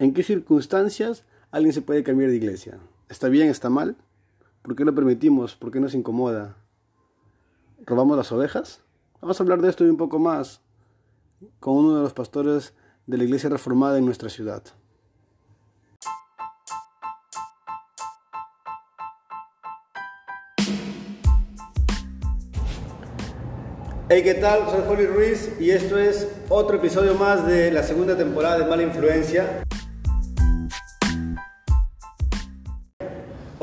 ¿En qué circunstancias alguien se puede cambiar de iglesia? ¿Está bien? ¿Está mal? ¿Por qué lo permitimos? ¿Por qué nos incomoda? ¿Robamos las ovejas? Vamos a hablar de esto un poco más con uno de los pastores de la iglesia reformada en nuestra ciudad. Hey, ¿qué tal? Soy Joli Ruiz y esto es otro episodio más de la segunda temporada de Mala Influencia.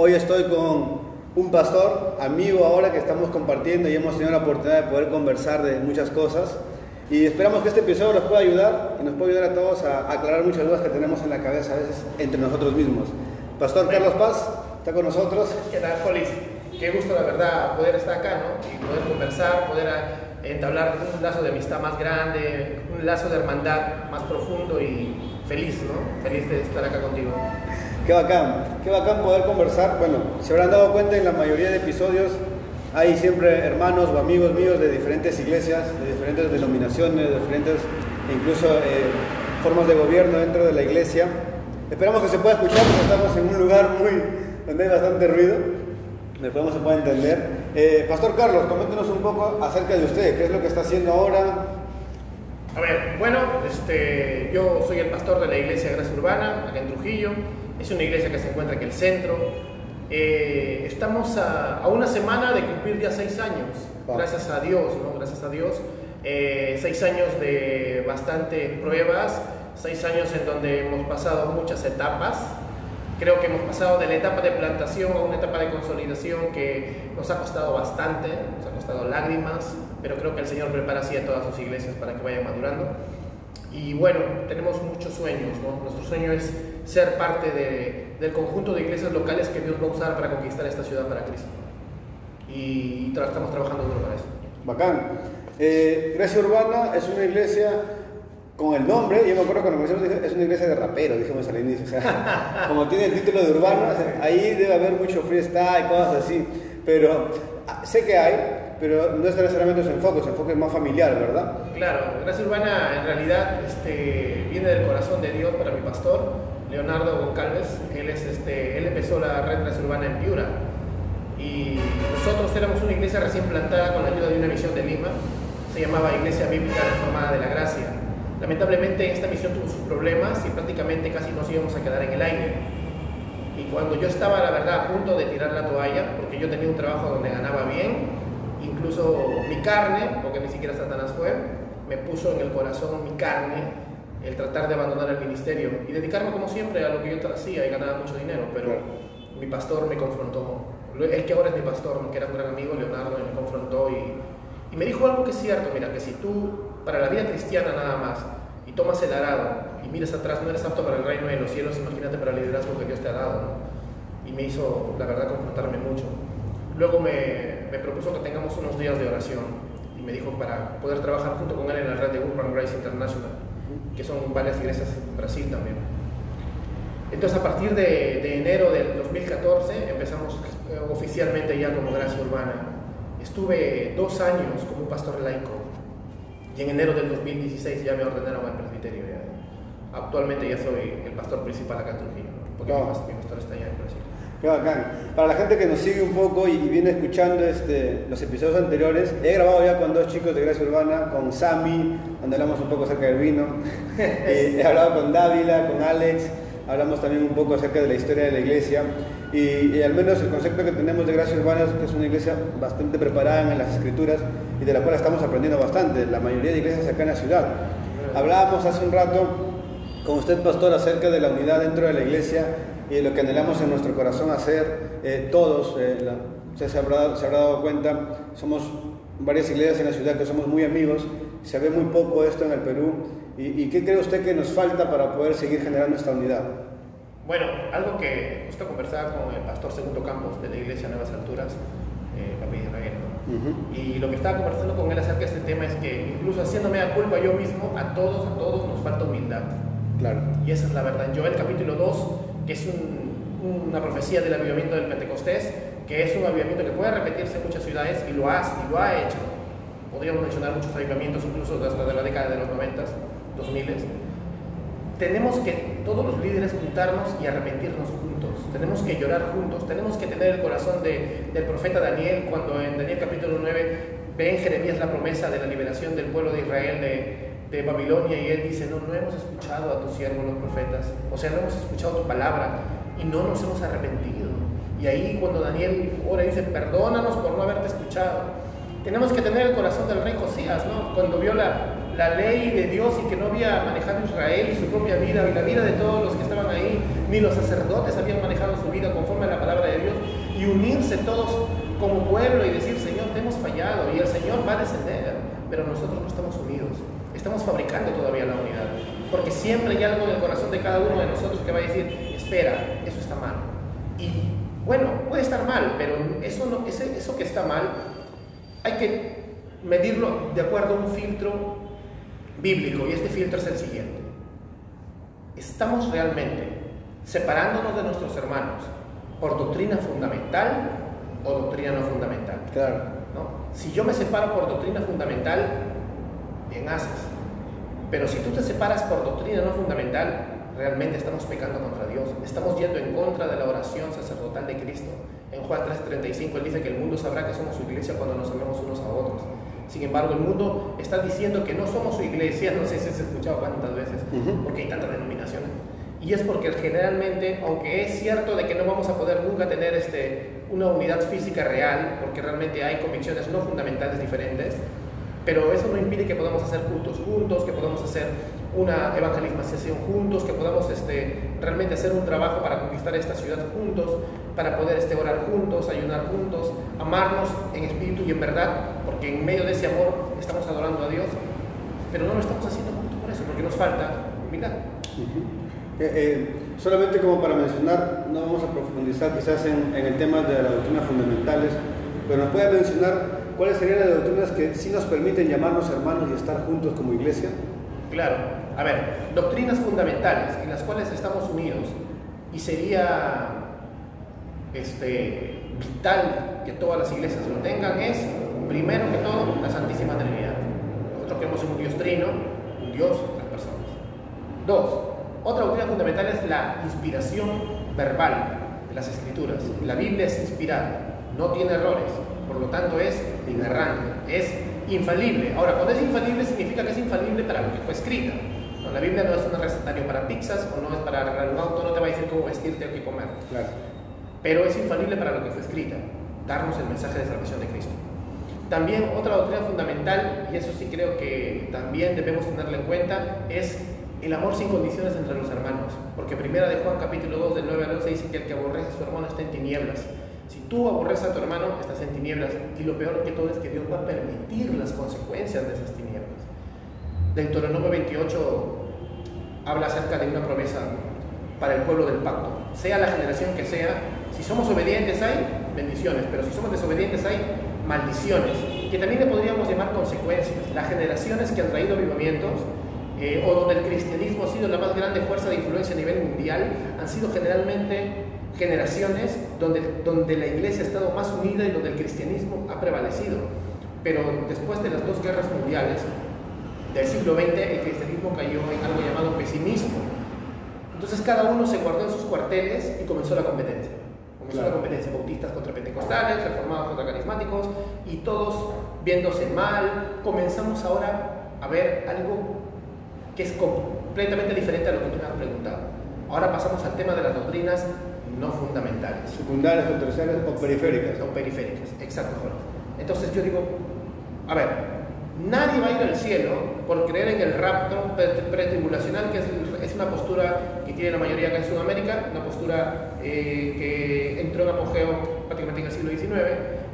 Hoy estoy con un pastor, amigo ahora que estamos compartiendo y hemos tenido la oportunidad de poder conversar de muchas cosas. Y esperamos que este episodio nos pueda ayudar y nos pueda ayudar a todos a aclarar muchas dudas que tenemos en la cabeza a veces entre nosotros mismos. Pastor Carlos Paz está con nosotros. ¿Qué tal, Jolis? Qué gusto, la verdad, poder estar acá, ¿no? Y poder conversar, poder entablar un lazo de amistad más grande, un lazo de hermandad más profundo y feliz, ¿no? Feliz de estar acá contigo. Qué bacán, qué bacán poder conversar. Bueno, se habrán dado cuenta en la mayoría de episodios hay siempre hermanos o amigos míos de diferentes iglesias, de diferentes denominaciones, de diferentes incluso eh, formas de gobierno dentro de la iglesia. Esperamos que se pueda escuchar porque estamos en un lugar muy donde hay bastante ruido. Esperamos se pueda entender. Eh, Pastor Carlos, coméntenos un poco acerca de usted, qué es lo que está haciendo ahora. A ver, bueno, este, yo soy el pastor de la iglesia Gracia Urbana, acá en Trujillo. Es una iglesia que se encuentra en el centro. Eh, estamos a, una semana de cumplir ya seis años, gracias a Dios, ¿no? Gracias a Dios. Eh, seis años de bastante pruebas, seis años en donde hemos pasado muchas etapas. Creo que hemos pasado de la etapa de plantación a una etapa de consolidación que nos ha costado bastante, nos ha costado lágrimas, pero creo que el Señor prepara así a todas sus iglesias para que vayan madurando. Y bueno, tenemos muchos sueños, ¿no? Nuestro sueño es ser parte de, del conjunto de iglesias locales que Dios va a usar para conquistar esta ciudad para Cristo. Y estamos trabajando duro para eso. Bacán. Eh, Urbana es una iglesia con el nombre, yo me acuerdo cuando comenzamos, es una iglesia de rapero, dijimos al inicio. O sea, como tiene el título de urbano, ahí debe haber mucho freestyle y cosas así. Pero ah, sé que hay, pero no es necesariamente su enfoque, su enfoque es más familiar, ¿verdad? Claro, Gracia Urbana en realidad este, viene del corazón de Dios para mi pastor, Leonardo Goncalves. Él, es, este, él empezó la red Gracia Urbana en Piura. Y nosotros éramos una iglesia recién plantada con la ayuda de una misión de Lima, se llamaba Iglesia Bíblica Reformada de la Gracia Lamentablemente esta misión tuvo sus problemas y prácticamente casi nos íbamos a quedar en el aire. Y cuando yo estaba, la verdad, a punto de tirar la toalla, porque yo tenía un trabajo donde ganaba bien, incluso mi carne, porque ni siquiera Satanás fue, me puso en el corazón mi carne el tratar de abandonar el ministerio y dedicarme como siempre a lo que yo hacía y ganaba mucho dinero, pero mi pastor me confrontó, el que ahora es mi pastor, que era un gran amigo, Leonardo, me confrontó y, y me dijo algo que es cierto, mira, que si tú para la vida cristiana nada más, y tomas el arado y miras atrás, no eres apto para el reino de los cielos, imagínate para el liderazgo que Dios te ha dado. Y me hizo, la verdad, confrontarme mucho. Luego me, me, propuso que tengamos unos días de oración y me dijo para poder trabajar junto con él en la red de Urban Grace International, que son varias iglesias en Brasil también. Entonces, a partir de, de enero del 2014 empezamos eh, oficialmente ya como Gracia Urbana. Estuve dos años como pastor laico y en enero del 2016 ya me ordenaron al presbiterio. Actualmente ya soy el pastor principal acá en Trujillo, porque mi, pastor está allá en Brasil. Qué bacán. Para la gente que nos sigue un poco y viene escuchando este, los episodios anteriores, he grabado ya con dos chicos de Gracia Urbana, con Sami, donde hablamos un poco acerca del vino. he hablado con Dávila, con Alex, hablamos también un poco acerca de la historia de la iglesia. Y, al menos el concepto que tenemos de Gracia Urbana es que es una iglesia bastante preparada en las escrituras y de la cual estamos aprendiendo bastante, la mayoría de iglesias acá en la ciudad. Hablábamos hace un rato con usted, pastor, acerca de la unidad dentro de la iglesia y de lo que anhelamos en nuestro corazón hacer eh, todos. Eh, usted se habrá, se habrá dado cuenta, somos varias iglesias en la ciudad que somos muy amigos, se ve muy poco esto en el Perú. ¿Y, y qué cree usted que nos falta para poder seguir generando esta unidad? Bueno, algo que justo conversaba con el pastor Segundo Campos de la Iglesia Nuevas Alturas, eh, Papi Israel, y lo que estaba conversando con él acerca de este tema es que incluso haciéndome a culpa yo mismo, a todos, a todos nos falta humildad. Claro. Y esa es la verdad. En Joel capítulo 2, que es una profecía del avivamiento del Pentecostés, que es un avivamiento que puede repetirse en muchas ciudades y lo ha, y lo ha hecho. Podríamos mencionar muchos avivamientos, incluso hasta de la década de los 90, 2000 tenemos que todos los líderes juntarnos y arrepentirnos juntos. Tenemos que llorar juntos. Tenemos que tener el corazón del profeta Daniel cuando en Daniel capítulo 9 ve en Jeremías la promesa de la liberación del pueblo de Israel de, Babilonia y él dice, no, no hemos escuchado a tus siervos los profetas. O sea, no hemos escuchado tu palabra y no nos hemos arrepentido. Y ahí cuando Daniel ora dice, perdónanos por no haberte escuchado. Tenemos que tener el corazón del rey Josías, ¿no? Cuando vio la, la ley de Dios y que no había manejado Israel y su propia vida y la vida de todos los que estaban ahí, ni los sacerdotes habían manejado su vida conforme a la palabra de Dios, y unirse todos como pueblo y decir, Y el Señor va a descender, pero nosotros no estamos unidos, estamos fabricando todavía la unidad, porque siempre hay algo en el corazón de cada uno de nosotros que va a decir, espera, eso está mal. Y bueno, puede estar mal, pero eso, no, eso que está mal hay que medirlo de acuerdo a un filtro bíblico y este filtro es el siguiente. ¿Estamos realmente separándonos de nuestros hermanos por doctrina fundamental o doctrina no fundamental? Claro. Si yo me separo por doctrina fundamental, bien haces. Pero si tú te separas por doctrina no fundamental, realmente estamos pecando contra Dios. Estamos yendo en contra de la oración sacerdotal de Cristo. En Juan 3:35 él dice que el mundo sabrá que somos su iglesia cuando nos amemos unos a otros. Sin embargo, el mundo está diciendo que no somos su iglesia, no sé si se ha escuchado cuántas veces, porque hay tantas denominaciones. Y es porque generalmente, aunque es cierto de que no vamos a poder nunca tener este, una unidad física real, porque realmente hay convicciones no fundamentales diferentes, pero eso no impide que podamos hacer cultos juntos, que podamos hacer una evangelización juntos, que podamos este, realmente hacer un trabajo para conquistar esta ciudad juntos, para poder este, orar juntos, ayunar juntos, amarnos en espíritu y en verdad, porque en medio de ese amor estamos adorando a Dios, pero no lo estamos haciendo juntos por eso, porque nos falta humildad. Eh, solamente como para mencionar, no vamos a profundizar quizás en, en el tema de las doctrinas fundamentales, pero nos puede mencionar cuáles serían las doctrinas que sí nos permiten llamarnos hermanos y estar juntos como iglesia. Claro, a ver, doctrinas fundamentales en las cuales estamos unidos y sería este, vital que todas las iglesias lo tengan es, primero que todo, la Santísima Trinidad. Nosotros creemos en un Dios trino, un Dios, las personas. Dos, otra doctrina fundamental es la inspiración verbal de las Escrituras. La Biblia es inspirada, no tiene errores, por lo tanto es inerrante, es infalible. Ahora, cuando es infalible significa que es infalible para lo que fue escrita. la Biblia no es un recetario para pizzas o no es para arreglar un auto, no te va a decir cómo vestirte o qué comer. Claro. Pero es infalible para lo que fue escrita, darnos el mensaje de salvación de Cristo. También otra doctrina fundamental, y eso sí creo que también debemos tenerlo en cuenta, es el amor sin condiciones entre los hermanos. Porque primera de Juan capítulo 2 del 9 al 11 dice que el que aborrece a su hermano está en tinieblas. Si tú aborreces a tu hermano, estás en tinieblas. Y lo peor que todo es que Dios va a permitir las consecuencias de esas tinieblas. Deuteronomio 28 habla acerca de una promesa para el pueblo del pacto. Sea la generación que sea, si somos obedientes hay bendiciones, pero si somos desobedientes hay maldiciones, que también le podríamos llamar consecuencias. Las generaciones que han traído avivamientos, eh, o donde el cristianismo ha sido la más grande fuerza de influencia a nivel mundial, han sido generalmente generaciones donde, donde la iglesia ha estado más unida y donde el cristianismo ha prevalecido. Pero después de las dos guerras mundiales del siglo XX, el cristianismo cayó en algo llamado pesimismo. Entonces cada uno se guardó en sus cuarteles y comenzó la competencia. Comenzó la competencia, bautistas contra pentecostales, reformados contra carismáticos, y todos viéndose mal, comenzamos ahora a ver algo que es completamente diferente a lo que tú me has preguntado. Ahora pasamos al tema de las doctrinas no fundamentales. Secundarias o terciarias o periféricas. O periféricas, exacto, Entonces yo digo, a ver, nadie va a ir al cielo por creer en el rapto pretribulacional, que es, una postura que tiene la mayoría acá en Sudamérica, una postura eh, que entró en apogeo prácticamente en el siglo XIX.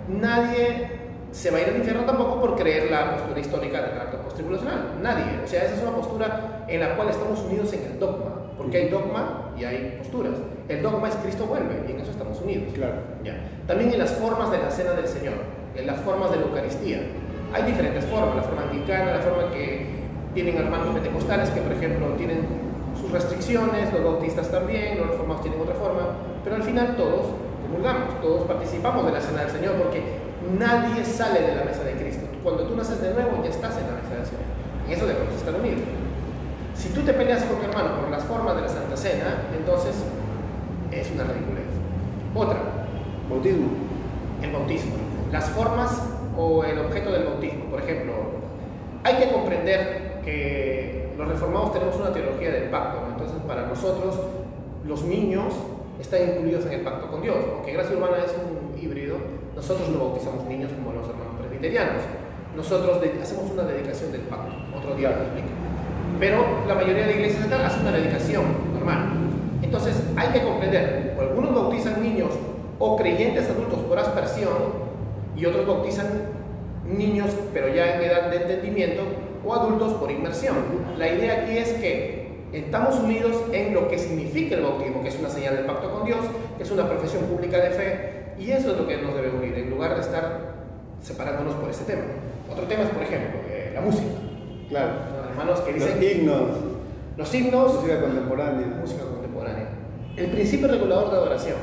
Nadie se va a ir al infierno tampoco por creer la postura histórica del rapto postribulacional. Nadie. O sea, esa es una postura en la cual estamos unidos en el dogma. Porque hay dogma y hay posturas. El dogma es Cristo vuelve y en eso estamos unidos. Claro. ¿Ya? También en las formas de la cena del Señor, en las formas de la Eucaristía. Hay diferentes formas, la forma anglicana, la forma que tienen hermanos pentecostales que, por ejemplo, tienen sus restricciones, los bautistas también, los reformados tienen otra forma, pero al final todos comulgamos, todos participamos de la cena del Señor porque nadie sale de la mesa de Cristo. Cuando tú naces de nuevo ya estás en la mesa del Señor. En eso debemos estar unidos. Si tú te peleas con tu hermano por la cena, entonces es una ridiculez. Otra, Bautismo. el bautismo. Las formas o el objeto del bautismo. Por ejemplo, hay que comprender que los reformados tenemos una teología del pacto. ¿no? Entonces, para nosotros, los niños están incluidos en el pacto con Dios. Aunque Gracia Urbana es un híbrido, nosotros no bautizamos niños como los hermanos presbiterianos. Nosotros hacemos una dedicación del pacto. Otro día lo explico. Pero la mayoría de iglesias acá hacen una dedicación normal. Entonces, hay que comprender, algunos bautizan niños o creyentes adultos por aspersión y otros bautizan niños, pero ya en edad de entendimiento, o adultos por inmersión. La idea aquí es que estamos unidos en lo que significa el bautismo, que es una señal del pacto con Dios, que es una profesión pública de fe, y eso es lo que nos debe unir, en lugar de estar separándonos por ese tema. Otro tema es, por ejemplo, eh, la música. Claro. Hermanos que Los dicen himnos. los himnos, Música contemporánea. música contemporánea. El principio regulador de adoración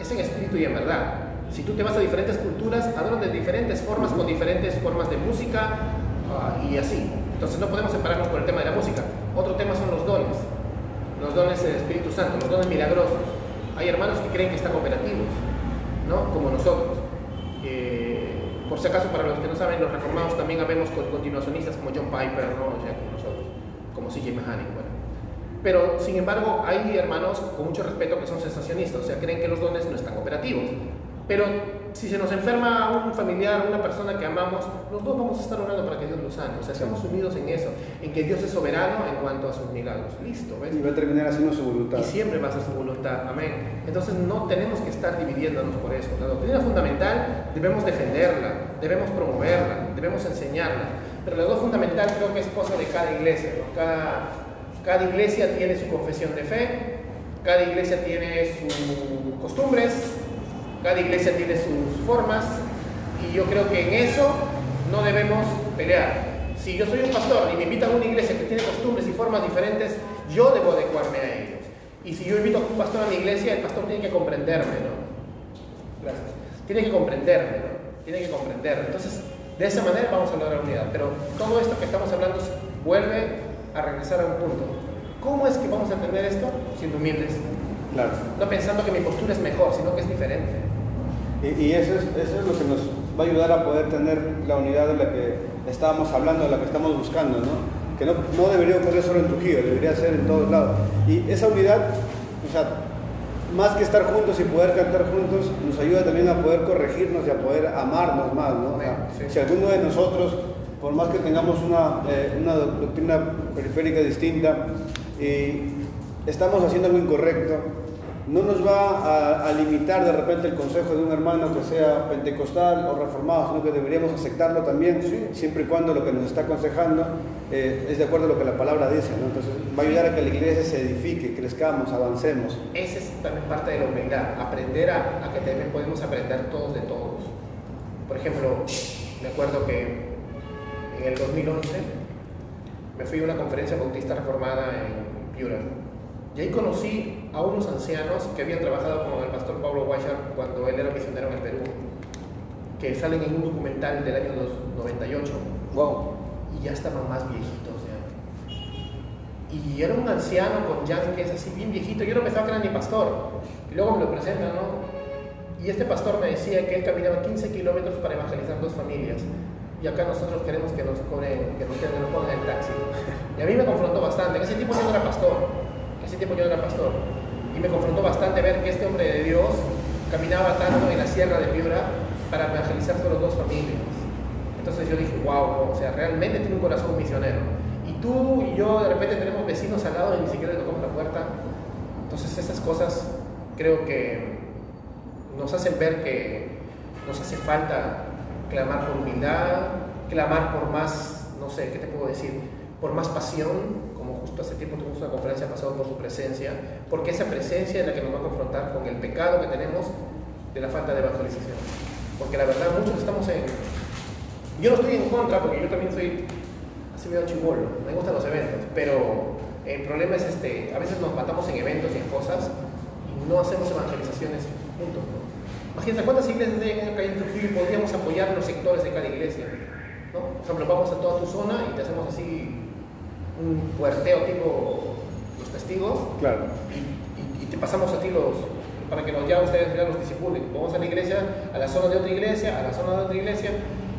es en espíritu y en verdad. Si tú te vas a diferentes culturas, adoran de diferentes formas, con diferentes formas de música ah, y así. Entonces no podemos separarnos por el tema de la música. Otro tema son los dones. Los dones del Espíritu Santo, los dones milagrosos. Hay hermanos que creen que están operativos, ¿no? Como nosotros. Eh, por si acaso, para los que no saben, los reformados también habemos con continuacionistas como John Piper, ¿no? O sea, como nosotros, como C.J. Mechanic, bueno. Pero, sin embargo, hay hermanos con mucho respeto que son sensacionistas, o sea, creen que los dones no están operativos. Pero si se nos enferma un familiar, una persona que amamos, los dos vamos a estar orando para que Dios los sane. O sea, estamos unidos en eso, en que Dios es soberano en cuanto a sus milagros. Listo, ¿ves? Y va a terminar haciendo su voluntad. Y siempre va a ser su voluntad. Amén. Entonces no tenemos que estar dividiéndonos por eso. La doctrina fundamental debemos defenderla, debemos promoverla, debemos enseñarla. Pero la doctrina fundamental creo que es cosa de cada iglesia. ¿no? Cada, cada iglesia tiene su confesión de fe, cada iglesia tiene sus costumbres, cada iglesia tiene sus formas. Y yo creo que en eso no debemos pelear. Si yo soy un pastor y me invitan a una iglesia que tiene costumbres y formas diferentes, yo debo adecuarme a ellos. Y si yo invito a un pastor a mi iglesia, el pastor tiene que comprenderme, ¿no? Gracias. Tiene que comprenderme, ¿no? Tiene que comprenderme. Entonces, de esa manera vamos a lograr unidad. Pero todo esto que estamos hablando vuelve a regresar a un punto. ¿Cómo es que vamos a entender esto? Siendo humildes. Claro. No pensando que mi postura es mejor, sino que es diferente. Y, y eso, es, eso es lo que nos va a ayudar a poder tener la unidad de la que estábamos hablando, de la que estamos buscando, ¿no? Que no, no debería ocurrir solo en Trujillo, debería ser en todos lados. Y esa unidad, o sea, más que estar juntos y poder cantar juntos, nos ayuda también a poder corregirnos y a poder amarnos más, ¿no? O sea, Sí. Si alguno de nosotros, por más que tengamos una, eh, una doctrina periférica distinta, y estamos haciendo algo incorrecto, no nos va a, a limitar de repente el consejo de un hermano que sea pentecostal o reformado, sino que deberíamos aceptarlo también, siempre y cuando lo que nos está aconsejando eh, es de acuerdo a lo que la palabra dice. ¿no? Entonces va a ayudar a que la iglesia se edifique, crezcamos, avancemos. Esa es también parte de la humildad, aprender a, a que también podemos aprender todos de todos. Por ejemplo, me acuerdo que en el 2011 me fui a una conferencia bautista reformada en Piura. Y ahí conocí a unos ancianos que habían trabajado con el pastor Pablo Guayar cuando él era misionero en el Perú, que salen en un documental del año 98 Wow. y ya estaban más viejitos ya. Y era un anciano con yanques así bien viejito, yo no pensaba que era ni pastor. Y luego me lo presentan, ¿no? Y este pastor me decía que él caminaba 15 kilómetros para evangelizar dos familias. Y acá nosotros queremos que nos cobren, que nos, que nos pongan el taxi. Y a mí me confrontó bastante. En ese tiempo yo no era pastor. En ese tiempo yo no era pastor. Y me confrontó bastante ver que este hombre de Dios caminaba tanto en la sierra de Piura para evangelizar solo dos familias. Entonces yo dije, wow, o sea, realmente tiene un corazón misionero. Y tú y yo de repente tenemos vecinos al lado y ni siquiera le tocamos la puerta. Entonces esas cosas creo que nos hacen ver que nos hace falta clamar por humildad, clamar por más, no sé, ¿qué te puedo decir? Por más pasión, justo hace tiempo tuvimos una conferencia pasada por su presencia, porque esa presencia es la que nos va a confrontar con el pecado que tenemos de la falta de evangelización. Porque la verdad muchos estamos en... Yo no estoy en contra, porque yo también soy así medio chingolo, me gustan los eventos, pero el problema es este, a veces nos matamos en eventos y en cosas y no hacemos evangelizaciones juntos. ¿no? Imagínate cuántas iglesias hay en Trujillo y podríamos apoyar los sectores de cada iglesia. ¿no? Por ejemplo, vamos a toda tu zona y te hacemos así un puerteo tipo los testigos Claro. Y, y te pasamos a ti los, para que nos, ya ustedes ya los disipulen. Vamos a la iglesia, a la zona de otra iglesia, a la zona de otra iglesia,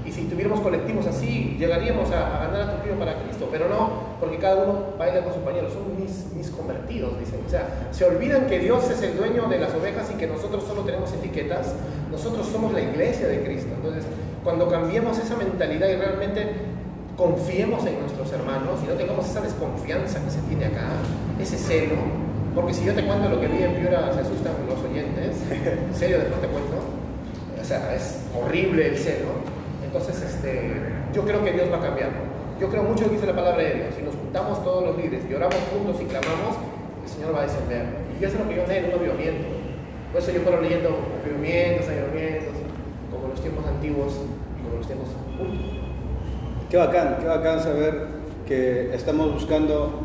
y si tuviéramos colectivos así, llegaríamos a, a ganar a Trujillo para Cristo, pero no, porque cada uno baila con su pañuelo, son mis, mis convertidos, dicen. O sea, se olvidan que Dios es el dueño de las ovejas y que nosotros solo tenemos etiquetas, nosotros somos la iglesia de Cristo. Entonces, cuando cambiemos esa mentalidad y realmente confiemos en nuestros hermanos y no tengamos esa desconfianza que se tiene acá, ese celo, porque si yo te cuento lo que vi en Piura, se asustan los oyentes, en serio, después te cuento, o sea, es horrible el celo. Entonces, este, yo creo que Dios va a cambiar. Yo creo mucho que dice la palabra de Dios. Si nos juntamos todos los líderes y oramos juntos y clamamos, el Señor va a descender. Y eso es lo que yo anhelo, un avivamiento. Por eso yo puedo leyendo avivamientos, avivamientos, como los tiempos antiguos y como los tiempos últimos. Qué bacán, qué bacán saber que estamos buscando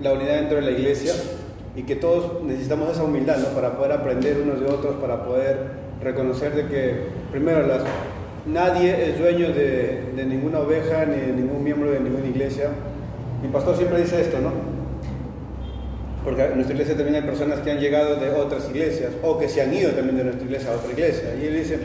la unidad dentro de la iglesia y que todos necesitamos esa humildad ¿no? para poder aprender unos de otros, para poder reconocer de que primero las nadie es dueño de, de, ninguna oveja ni de ningún miembro de ninguna iglesia. Mi pastor siempre dice esto, ¿no? Porque en nuestra iglesia también hay personas que han llegado de otras iglesias o que se han ido también de nuestra iglesia a otra iglesia. Y él dice,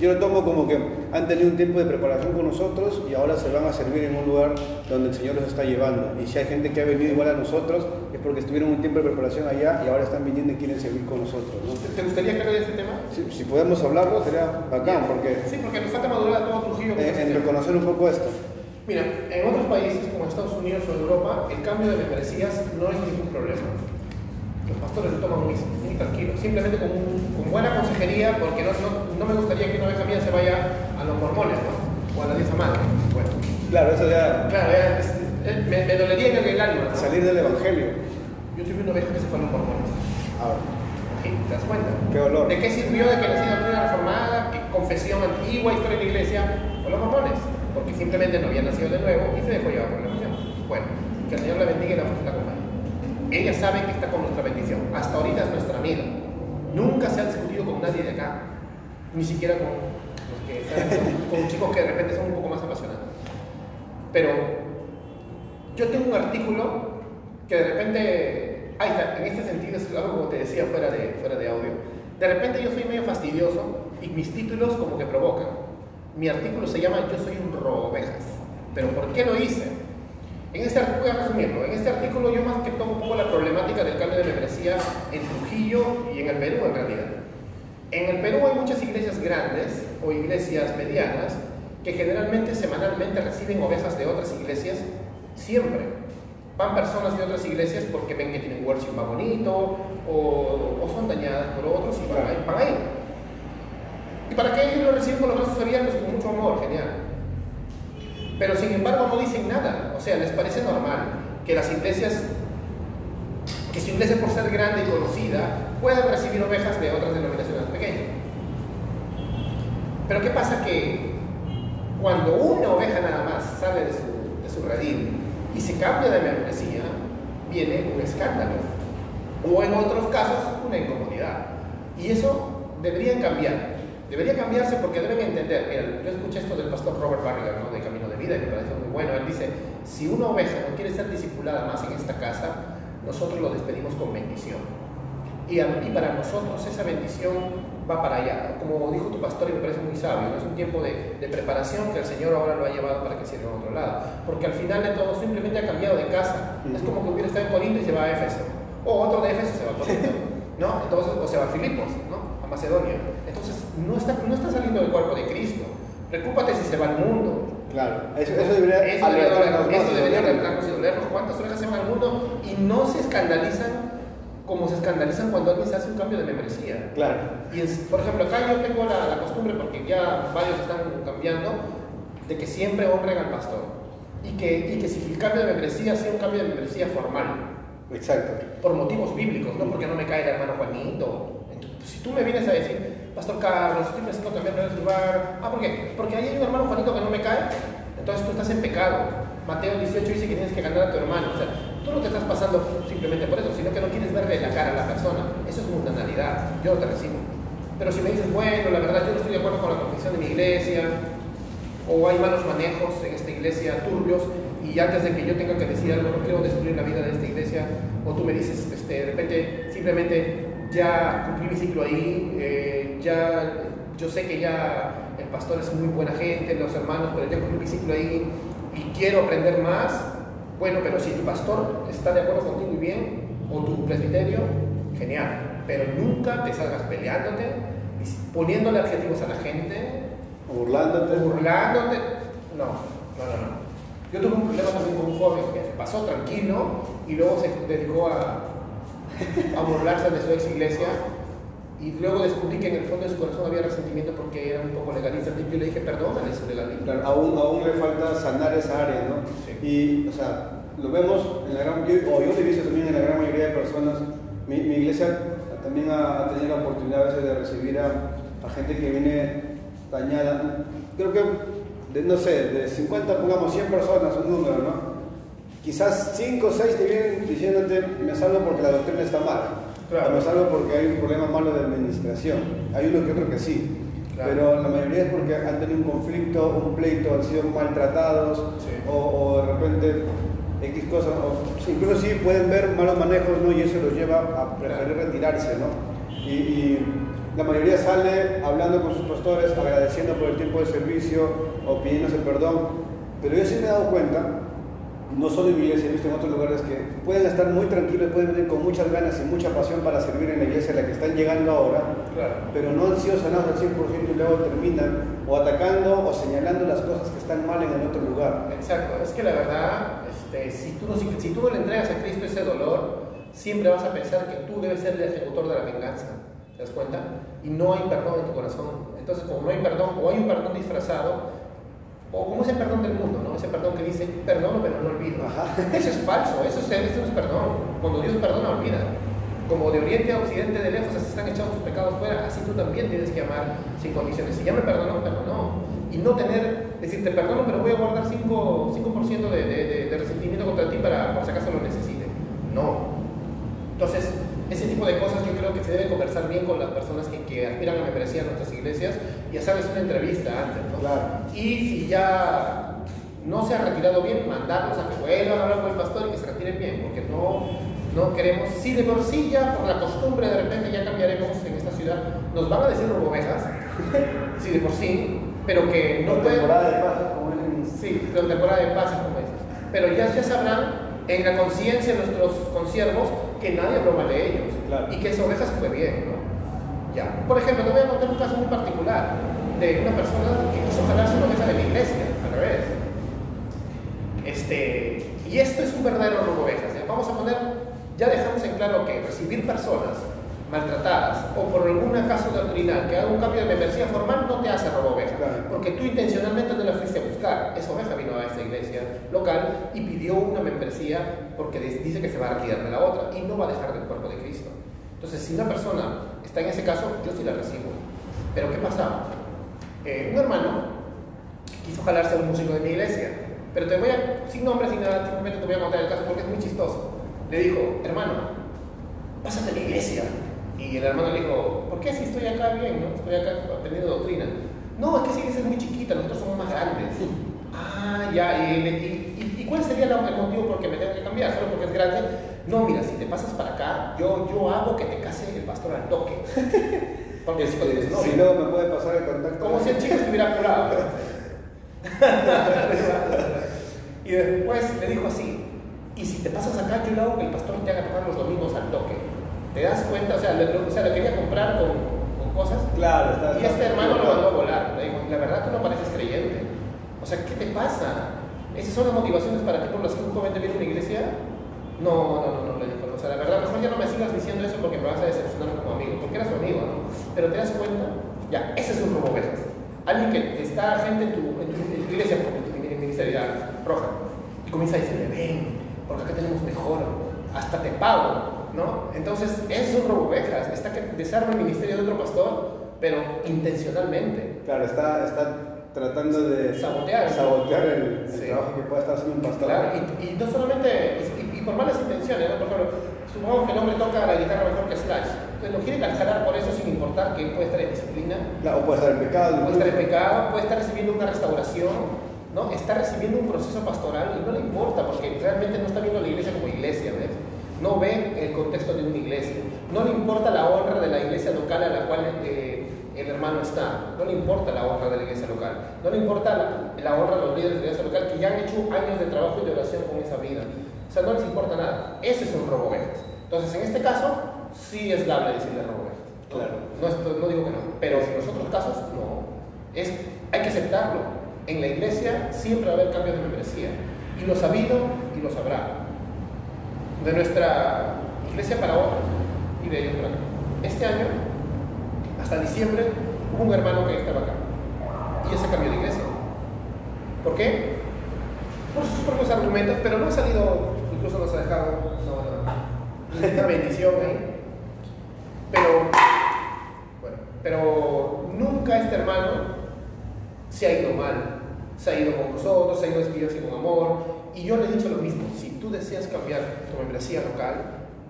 yo lo tomo como que han tenido un tiempo de preparación con nosotros y ahora se van a servir en un lugar donde el Señor los está llevando. Y si hay gente que ha venido igual a nosotros, es porque estuvieron un tiempo de preparación allá y ahora están viniendo y quieren servir con nosotros. ¿no? ¿Te gustaría que de ese tema? Si, si, podemos hablarlo, sería bacán, porque... Sí, porque nos falta madurar todo Trujillo. En, en reconocer un poco esto. Mira, en otros países como Estados Unidos o Europa, el cambio de membresías no es ningún problema. Los pastores lo toman muy, muy tranquilo, simplemente con, con, buena consejería, porque no, no, no, me gustaría que una oveja mía se vaya a los mormones, ¿no? O a la diosa madre. Bueno. Claro, eso ya... Claro, ya es, es, me, me, dolería en el alma. Salir del evangelio. Yo tuve una oveja que se fue a los mormones. Ahora. ¿Sí? ¿Te das cuenta? Qué olor. ¿De qué sirvió de que nací doctrina reformada, que confesión antigua, historia de la iglesia? Con los mormones. Porque simplemente no había nacido de nuevo y se dejó llevar por la emoción. Bueno, que el Señor la bendiga y la fuerza la acompañe. Ella sabe que está con nuestra bendición. Hasta ahorita es nuestra amiga. Nunca se ha discutido con nadie de acá. Ni siquiera con, los que están, con, con chicos que de repente son un poco más apasionados. Pero yo tengo un artículo que de repente, ahí está, en este sentido es algo como te decía fuera de, fuera de audio. De repente yo soy medio fastidioso y mis títulos como que provocan. Mi artículo se llama Yo soy un robovejas. Pero ¿por qué lo hice? En este voy a resumirlo, en este artículo yo más que tomo un poco la problemática del cambio de membresía en Trujillo y en el Perú en realidad. En el Perú hay muchas iglesias grandes o iglesias medianas que generalmente semanalmente reciben ovejas de otras iglesias siempre. Van personas de otras iglesias porque ven que tienen worship más bonito o, o son dañadas por otros y van ahí, van ahí. Y para que ellos lo reciban con los brazos abiertos, con mucho amor, genial. Pero sin embargo no dicen nada. O sea, les parece normal que las iglesias, que su iglesia por ser grande y conocida, puedan recibir ovejas de otras denominaciones pequeñas. Pero ¿qué pasa? Que cuando una oveja nada más sale de su, de su redil y se cambia de membresía, viene un escándalo. O en otros casos, una incomodidad. Y eso debería cambiar. Debería cambiarse porque deben entender, mira, yo escuché esto del pastor Robert Barriger, ¿no? Vida, me parece muy bueno. Él dice, si una oveja no quiere ser discipulada más en esta casa, nosotros lo despedimos con bendición. Y, a, y para nosotros esa bendición va para allá. Como dijo tu pastor, y me parece muy sabio, ¿no? es un tiempo de, de, preparación que el Señor ahora lo ha llevado para que sirva en otro lado. Porque al final de todo simplemente ha cambiado de casa. Es como que hubiera estado en Corinto y se va a Éfeso. O otro de Éfeso se va a Corinto. ¿no? Entonces, o se va a Filipos, ¿no? a Macedonia. Entonces, no está, no está saliendo del cuerpo de Cristo. Preocúpate si se va al mundo. Claro, eso, eso debería eso alertarnos. Eso debería alertarnos y dolernos. ¿Cuántas se van al mundo y no se escandalizan como se escandalizan cuando alguien se hace un cambio de membresía? Claro. Y es, por ejemplo, acá yo tengo la, la, costumbre, porque ya varios están cambiando, de que siempre honren al pastor. Y que, y que si el cambio de membresía sea un cambio de membresía formal. Exacto. Por motivos bíblicos, no porque no me cae el hermano Juanito. Si tú me vienes a decir, Pastor Carlos, estoy pensando cambiar de lugar. Ah, ¿por qué? Porque ahí hay un hermano Juanito que no me cae. Entonces tú estás en pecado. Mateo 18 dice que tienes que ganar a tu hermano. O sea, tú no te estás pasando simplemente por eso, sino que no quieres verle la cara a la persona. Eso es mundanalidad. Yo no te recibo. Pero si me dices, bueno, la verdad yo no estoy de acuerdo con la confesión de mi iglesia, o hay malos manejos en esta iglesia, turbios, y antes de que yo tenga que decir algo, no quiero destruir la vida de esta iglesia, O tú me dices, este, de repente, simplemente ya cumplí mi ciclo ahí, eh, ya yo sé que ya el pastor es muy buena gente, los hermanos, pero ya cumplí mi ciclo ahí y quiero aprender más. Bueno, pero si tu pastor está de acuerdo contigo y bien, o tu presbiterio, genial. Pero nunca te salgas peleándote, poniéndole adjetivos a la gente, burlándote. Burlándote. No, no, no, no. Yo tuve un problema también con un joven que pasó tranquilo y luego se dedicó a, a burlarse de su ex iglesia y luego descubrí que en el fondo de su corazón había resentimiento porque era un poco legalista. Y yo le dije, perdónale su legalismo. Claro, aún, aún le falta sanar esa área, ¿no? Sí. Y, o sea, lo vemos en la gran, yo, o yo lo he visto también en la gran mayoría de personas. Mi, mi iglesia también ha, ha, tenido la oportunidad a veces de recibir a, a gente que viene dañada. Creo que, de, no sé, de 50, pongamos 100 personas, un número, ¿no? Quizás 5 o 6 te vienen diciéndote, me salgo porque la doctrina está mal. Claro. Me salgo porque hay un problema malo de administración. Hay uno que otro que sí. Claro. Pero la mayoría es porque han tenido un conflicto, un pleito, han sido maltratados Sí. o, o de repente X cosas, o incluso sí pueden ver malos manejos, ¿no? Y eso los lleva a preferir retirarse, ¿no? Y, y la mayoría sale hablando con sus pastores, agradeciendo por el tiempo de servicio o pidiéndose perdón. Pero yo sí me he dado cuenta, no solo en mi iglesia, he visto en otros lugares que pueden estar muy tranquilos, pueden venir con muchas ganas y mucha pasión para servir en la iglesia a la que están llegando ahora, Claro. pero no han sido sanados al 100% y luego terminan o atacando o señalando las cosas que están mal en el otro lugar. Exacto, es que la verdad, este, si, tú no, si, si tú no le entregas a Cristo ese dolor, siempre vas a pensar que tú debes ser el ejecutor de la venganza. ¿Te das cuenta? Y no hay perdón en tu corazón. Entonces, como no hay perdón, o hay un perdón disfrazado, o como ese perdón del mundo, ¿no? Ese perdón que dice, perdono pero no olvido. Ajá. Eso es falso, eso, es, eso es perdón. Cuando Dios perdona, olvida. Como de oriente a occidente, de lejos, así están echados tus pecados fuera, así tú también tienes que amar sin condiciones. Si ya me perdonó, perdonó. Y no tener, decir, te perdono, pero voy a guardar 5%, 5 de, de, de, de resentimiento contra ti para, por si acaso lo necesite. No. Entonces, ese tipo de cosas yo creo que se debe conversar bien con las personas que, que aspiran a membresía en nuestras iglesias y hacerles una entrevista antes, ¿no? Claro. Y si ya no se ha retirado bien, mandarlos a que vuelvan a hablar con el pastor y que se retiren bien, porque no, no queremos, si de por sí ya por la costumbre de repente ya cambiaremos en esta ciudad, nos van a decir ovejas, si de por sí, pero que no pueden... temporada de paz, como es Sí, pero temporada de paz, como dices. Pero ya, ya sabrán en la conciencia de nuestros consiervos que nadie habló mal de ellos Claro. y que esa oveja se fue bien, ¿no? Ya. Por ejemplo, te voy a contar un caso muy particular de una persona que quiso jalarse una oveja de la iglesia, al revés. Este, y esto es un verdadero robo ovejas. ¿ya? Vamos a poner, ya dejamos en claro que recibir personas maltratadas o por algún caso doctrinal que haga un cambio de membresía formal no te hace robo oveja, Claro. porque tú intencionalmente no la fuiste a buscar. Esa oveja vino a esta iglesia local y pidió una membresía porque dice que se va a retirar de la otra y no va a dejar del cuerpo de Cristo. Entonces, si una persona está en ese caso, yo sí la recibo. Pero ¿qué pasaba? Eh, un hermano quiso jalarse a un músico de mi iglesia, pero te voy a, sin nombre, sin nada, simplemente te voy a contar el caso porque es muy chistoso. Le dijo, hermano, pásate a mi iglesia. Y el hermano le dijo, ¿por qué si estoy acá bien, no? Estoy acá aprendiendo doctrina. No, es que esa iglesia es muy chiquita, nosotros somos más grandes. Ah, ya, y, y- y- ¿y cuál sería el motivo por que me tengo que cambiar? ¿Solo porque es grande? No, mira, si te pasas para acá, yo, yo hago que te case el pastor al toque. Porque si Este, no, si luego me puede pasar el contacto. como si el chico estuviera curado. y después le dijo así, y si te pasas acá, yo le hago que el pastor te haga tocar los domingos al toque. ¿Te das cuenta? O sea, le, o sea, le quería comprar con, con cosas. Claro, está. Y este hermano lo mandó a volar. Le dijo, la verdad tú no pareces creyente. O sea, ¿qué te pasa? ¿Esas son las motivaciones para ti por las que un joven te viene a una iglesia? No, no, no, no, le dijo. O sea, la verdad, mejor ya no me sigas diciendo eso porque me vas a decepcionar como amigo. Porque eras su amigo, ¿no? Pero te das cuenta, ya, ese es un robo. Alguien que está gente en tu, en tu, en tu iglesia, en tu ministerial roja, y comienza a decirle, ven, porque acá tenemos mejor, hasta te pago, ¿no? Entonces, eso es un robo ovejas. Está que desarma el ministerio de otro pastor, pero intencionalmente. Claro, está, está tratando de Sabotear. sabotear el, el Sí. trabajo que puede estar haciendo un pastor. Claro, y, y no solamente, y, y por malas intenciones, ¿no? Por ejemplo, supongamos que el hombre toca la guitarra mejor que Slash. Entonces lo quiere jalar por eso sin importar que puede estar en disciplina, Claro, o puede estar en pecado. puede estar en pecado, puede estar recibiendo una restauración, ¿no? Está recibiendo un proceso pastoral y no le importa porque realmente no está viendo la iglesia como iglesia, ¿ves? No ve el contexto de una iglesia, no le importa la honra de la iglesia local a la cual eh, el hermano está, no le importa la honra de la iglesia local, no le importa la, honra de los líderes de la iglesia local que ya han hecho años de trabajo y de oración con esa vida. O sea, no les importa nada. Ese es un robo. Entonces, en este caso, sí es dable decirle robo. Claro. No, no, digo que no, pero en los otros casos, no. Es, hay que aceptarlo. En la iglesia siempre va a haber cambios de membresía. Y lo sabido y lo sabrá. De nuestra iglesia para otros y de ellos para. Este año hasta diciembre hubo un hermano que estaba acá. Y ese cambió de iglesia. ¿Por qué? Por sus propios argumentos, pero no ha salido, incluso nos ha dejado una bendición ahí. Pero, bueno, pero nunca este hermano se ha ido mal. Se ha ido con nosotros, se ha ido despidiendo con amor. Y yo le he dicho lo mismo, si tú deseas cambiar tu membresía local,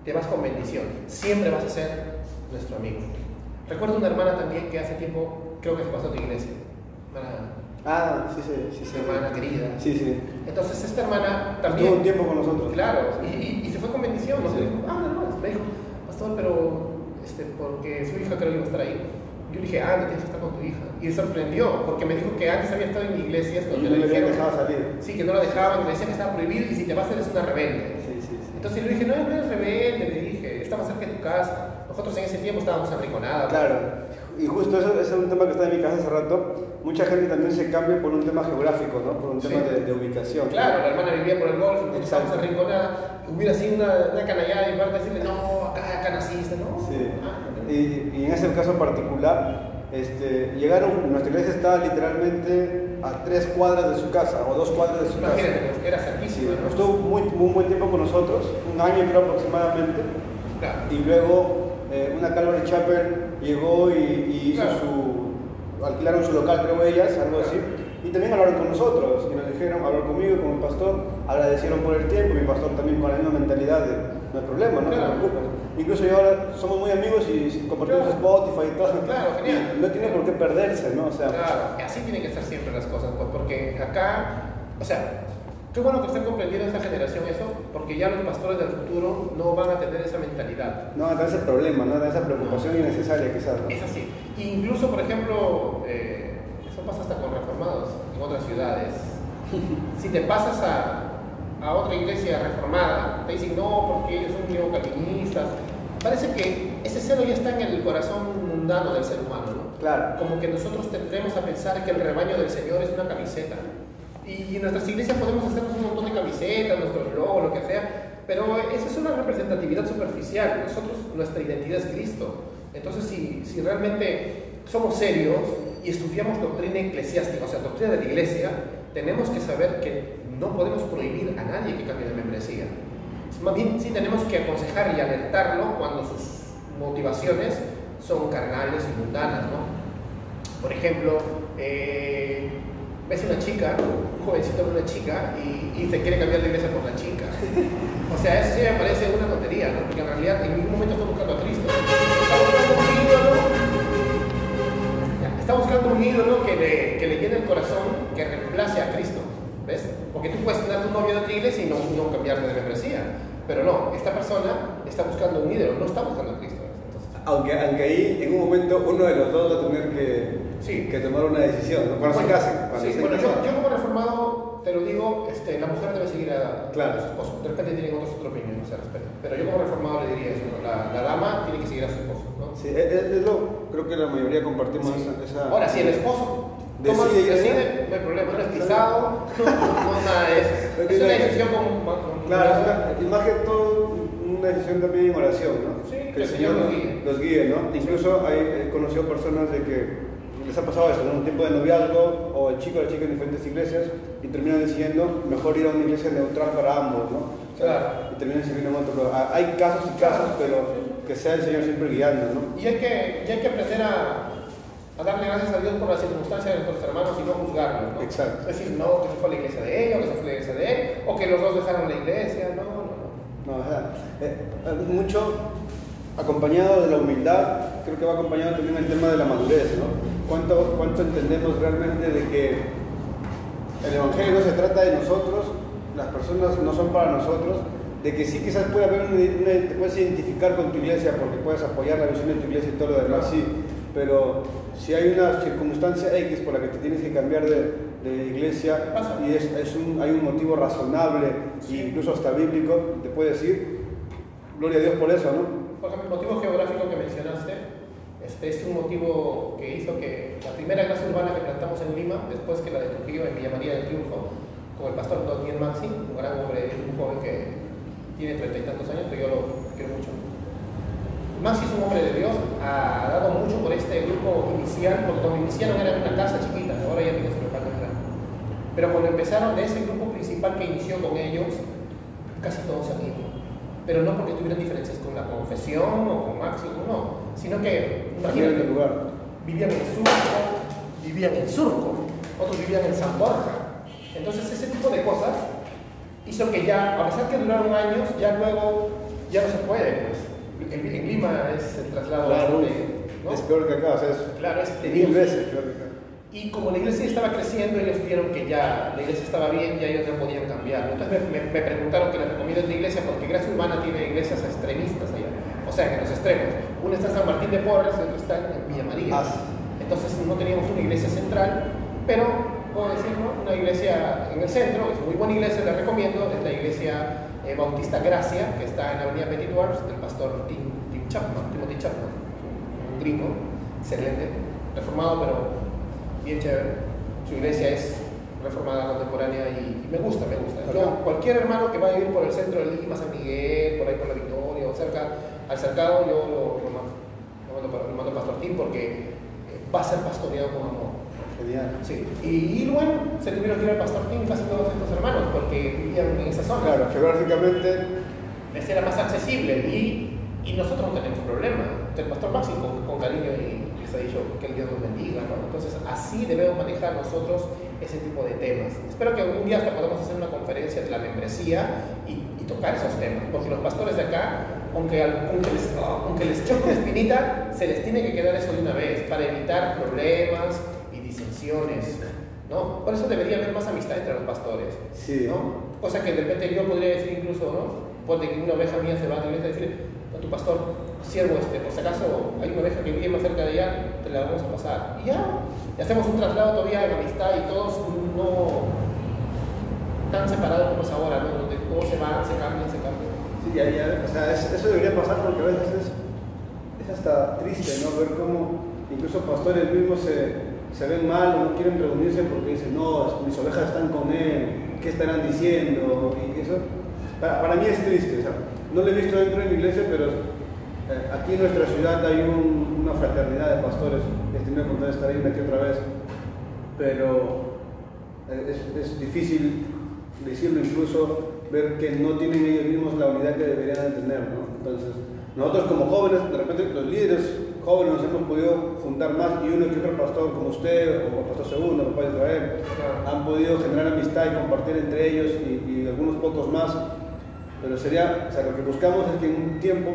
te vas con bendición. Siempre vas a ser nuestro amigo. Recuerdo una hermana también que hace tiempo, creo que se pasó a tu iglesia. ah, sí, sí, sí. sí hermana querida. Sí, sí. Entonces, esta hermana también. Estuvo un tiempo con nosotros. Claro, y, y, se fue con bendición. ¿no? Dijo, ah, no, me dijo, pastor, pero este, porque su hija creo que iba a estar ahí. Yo le dije, ah, no tienes que estar con tu hija. Y me sorprendió, porque me dijo que antes había estado en iglesias donde no le dijeron, salir. Sí, que no la dejaban, que me decían que estaba prohibido y si te vas eres una rebelde. Sí, sí, sí. Entonces yo le dije, no, no eres rebelde, le dije, estaba cerca de tu casa. Nosotros en ese tiempo estábamos arrinconados. Claro, y justo eso, ese es un tema que está en mi casa hace rato. Mucha gente también se cambia por un tema geográfico, ¿no? Por un tema de, ubicación. Claro, la hermana vivía por el golfo, estábamos arrinconados. Hubiera sido una, una canallada y parte decirle, no, acá, acá naciste, ¿no? Sí. Ah, y, y, en ese caso particular, este, llegaron, nuestra iglesia estaba literalmente a tres cuadras de su casa o dos cuadras de su casa. Era cerquísimo. Sí, Estuvo muy, muy buen tiempo con nosotros, un año creo aproximadamente. Claro. Y luego eh, una Calvary Chapel llegó y, hizo su, alquilaron su local, creo ellas, algo así. Y también hablaron con nosotros y nos dijeron, hablar conmigo, con mi pastor, agradecieron por el tiempo, mi pastor también con la misma mentalidad de, no hay problema, no te preocupes. Incluso yo ahora somos muy amigos y compartimos Spotify y todo. Claro, genial. no tiene por qué perderse, ¿no? O sea, claro, así tienen que ser siempre las cosas, pues, porque acá, o sea, Qué bueno que estén comprendiendo esta generación eso, porque ya los pastores del futuro no van a tener esa mentalidad. No, a ese problema, no esa preocupación innecesaria quizás. ¿no? Es así. Incluso, por ejemplo, eh, eso pasa hasta con reformados en otras ciudades. si te pasas a, a, otra iglesia reformada, te dicen no, porque ellos son neocalvinistas. Parece que ese celo ya está en el corazón mundano del ser humano, ¿no? Claro. Como que nosotros tendremos a pensar que el rebaño del Señor es una camiseta. Y en nuestras iglesias podemos hacernos un montón de camisetas, nuestro logo, lo que sea, pero esa es una representatividad superficial. Nosotros, nuestra identidad es Cristo. Entonces, si, si realmente somos serios y estudiamos doctrina eclesiástica, o sea, doctrina de la iglesia, tenemos que saber que no podemos prohibir a nadie que cambie de membresía. Más bien, sí tenemos que aconsejar y alertarlo cuando sus motivaciones son carnales y mundanas, ¿no? Por ejemplo, eh, ves una chica, un jovencito con una chica y, y, se quiere cambiar de iglesia por la chica. O sea, eso sí me parece una tontería, ¿no? Porque en realidad en ningún momento está buscando a Cristo. Está buscando un ídolo, está buscando un ídolo que le, que le llene el corazón, que reemplace a Cristo. ¿Ves? Porque tú puedes tener tu novio de otra iglesia y no, no cambiarte de membresía. Pero no, esta persona está buscando un ídolo, no está buscando a Cristo. Aunque, aunque ahí en un momento uno de los dos va a tener que sí. que tomar una decisión, ¿no? cuando se casen. sí, bueno, yo, yo, como reformado te lo digo, este, la mujer debe seguir a, claro. a su esposo. De repente tienen otros otra opinión, no se respeta. Pero yo como reformado le diría eso, la, la, dama tiene que seguir a su esposo. ¿no? Sí, es, lo, creo que la mayoría compartimos esa, esa, Ahora, si el esposo toma, decide, decide no hay problema, no es pisado, no, nada de eso. Es una decisión con... claro, es una, imagen todo una decisión también en oración, ¿no? Sí, que, el Señor los guíe. Los guíe, ¿no? Incluso hay, he conocido personas de que les ha pasado eso, ¿no? un tiempo de noviazgo o el chico o la chica en diferentes iglesias y terminan decidiendo mejor ir a una iglesia neutral para ambos, ¿no? claro. Y terminan sirviendo en otro. Hay casos y casos, pero que sea el Señor siempre guiando, ¿no? Y hay que, y hay que aprender a, a, darle gracias a Dios por las circunstancias de nuestros hermanos y no juzgarlos, ¿no? Exacto. Es decir, no, que se fue a la iglesia de ella, o que se fue a la iglesia de él, o que los dos dejaron la iglesia, no, no, no. No, o sea, eh, mucho acompañado de la humildad, creo que va acompañado también el tema de la madurez, ¿no? ¿Cuánto, cuánto entendemos realmente de que el Evangelio no se trata de nosotros, las personas no son para nosotros, de que sí quizás puede haber una, una- te puedes identificar con tu iglesia porque puedes apoyar la visión de tu iglesia y todo lo demás, sí, pero si hay una circunstancia X por la que te tienes que cambiar de, de iglesia Pasa. y es, es un, hay un motivo razonable e incluso hasta bíblico, te puedes ir, gloria a Dios por eso, ¿no? Por ejemplo, el motivo geográfico que mencionaste este es un motivo que hizo que la primera clase urbana que plantamos en Lima, después que la de Trujillo en Villa María del Triunfo, con el pastor Daniel Maxi, un gran hombre, un joven que tiene treinta y tantos años, pero yo lo quiero mucho. Maxi es un hombre de Dios, ha dado mucho por este grupo inicial, porque cuando iniciaron era una casa chiquita, ahora ya tiene su local más grande. Pero cuando empezaron de ese grupo principal que inició con ellos, casi todos ido. Pero no porque tuvieran diferencias con la confesión o con Maxi, no, sino que, imagínate, lugar. vivían en Surco, vivían en Surco, otros vivían en San Borja. Entonces ese tipo de cosas hizo que ya, a pesar que duraron años, ya luego ya no se puede, pues. En, en Lima es el traslado Claro, bastante, ¿no? es peor que acá, o sea, es Claro, es mil veces peor que acá. Y como la iglesia estaba creciendo, ellos vieron que ya la iglesia estaba bien, ya ellos ya podían cambiar. Entonces me, me- me preguntaron que les recomiendo esta iglesia porque Gracia Humana tiene iglesias extremistas allá. O sea, en los extremos. Una está en San Martín de Porres otra está en Villa María. Ah, sí. Entonces no teníamos una iglesia central, pero puedo decir, ¿no? Una iglesia en el centro, es muy buena iglesia, la recomiendo, es la iglesia eh, Bautista Gracia, que está en la avenida Petit Dwarfs, del pastor Tim, Tim Chapman, Timothy Chapman, un gringo, excelente, reformado, pero bien chévere. Su iglesia es reformada contemporánea y, y me gusta, me gusta. Yo, cualquier hermano que vaya a ir por el centro de Lima, San Miguel, por ahí por la Victoria o cerca, al cercado, yo lo, lo mando, lo mando, lo mando a Pastor Tim porque eh, va a ser pastoreado con amor. Genial. Sí. Y, y bueno, se tuvieron que ir al Pastor Tim casi todos estos hermanos porque vivían en esa zona. Claro, geográficamente Les era más accesible y, y nosotros no tenemos problema. El Pastor Maxi con, con cariño y les ha dicho que el Dios los bendiga, ¿no? Entonces así debemos manejar nosotros ese tipo de temas. Espero que algún día hasta podamos hacer una conferencia de la membresía y, y tocar esos temas, porque los pastores de acá, aunque, aunque, les, aunque les choque la espinita, se les tiene que quedar eso de una vez para evitar problemas ¿no? Por eso debería haber más amistad entre los pastores. Sí. ¿no? Cosa que de repente yo podría decir incluso, ¿no? Ponte que una oveja mía se va a la iglesia y decir, a tu pastor, siervo este, por si acaso hay una oveja que vive más cerca de allá, te la vamos a pasar. Y ya, y hacemos un traslado todavía de amistad y todos no tan separados como es ahora, ¿no? Donde todos se van, se cambian, se cambian. Sí, ya, ya, o sea, es- eso debería pasar porque a veces es, es hasta triste, ¿no? Ver cómo incluso pastores mismos se, se ven mal o no quieren reunirse porque dicen, no, mis ovejas están con él, ¿qué estarán diciendo? Y eso, para, para mí es triste, no lo he visto dentro de mi iglesia, pero eh, aquí en nuestra ciudad hay un- una fraternidad de pastores, he tenido oportunidad de estar ahí una que otra vez, pero eh, es, es difícil decirlo incluso ver que no tienen ellos mismos la unidad que deberían de tener, ¿no? Entonces, nosotros como jóvenes, de repente los líderes jóvenes nos hemos podido juntar más y uno que otro pastor como usted o el pastor segundo, el padre Israel, han podido generar amistad y compartir entre ellos y, y algunos pocos más, pero sería, o sea, lo que buscamos es que en un tiempo,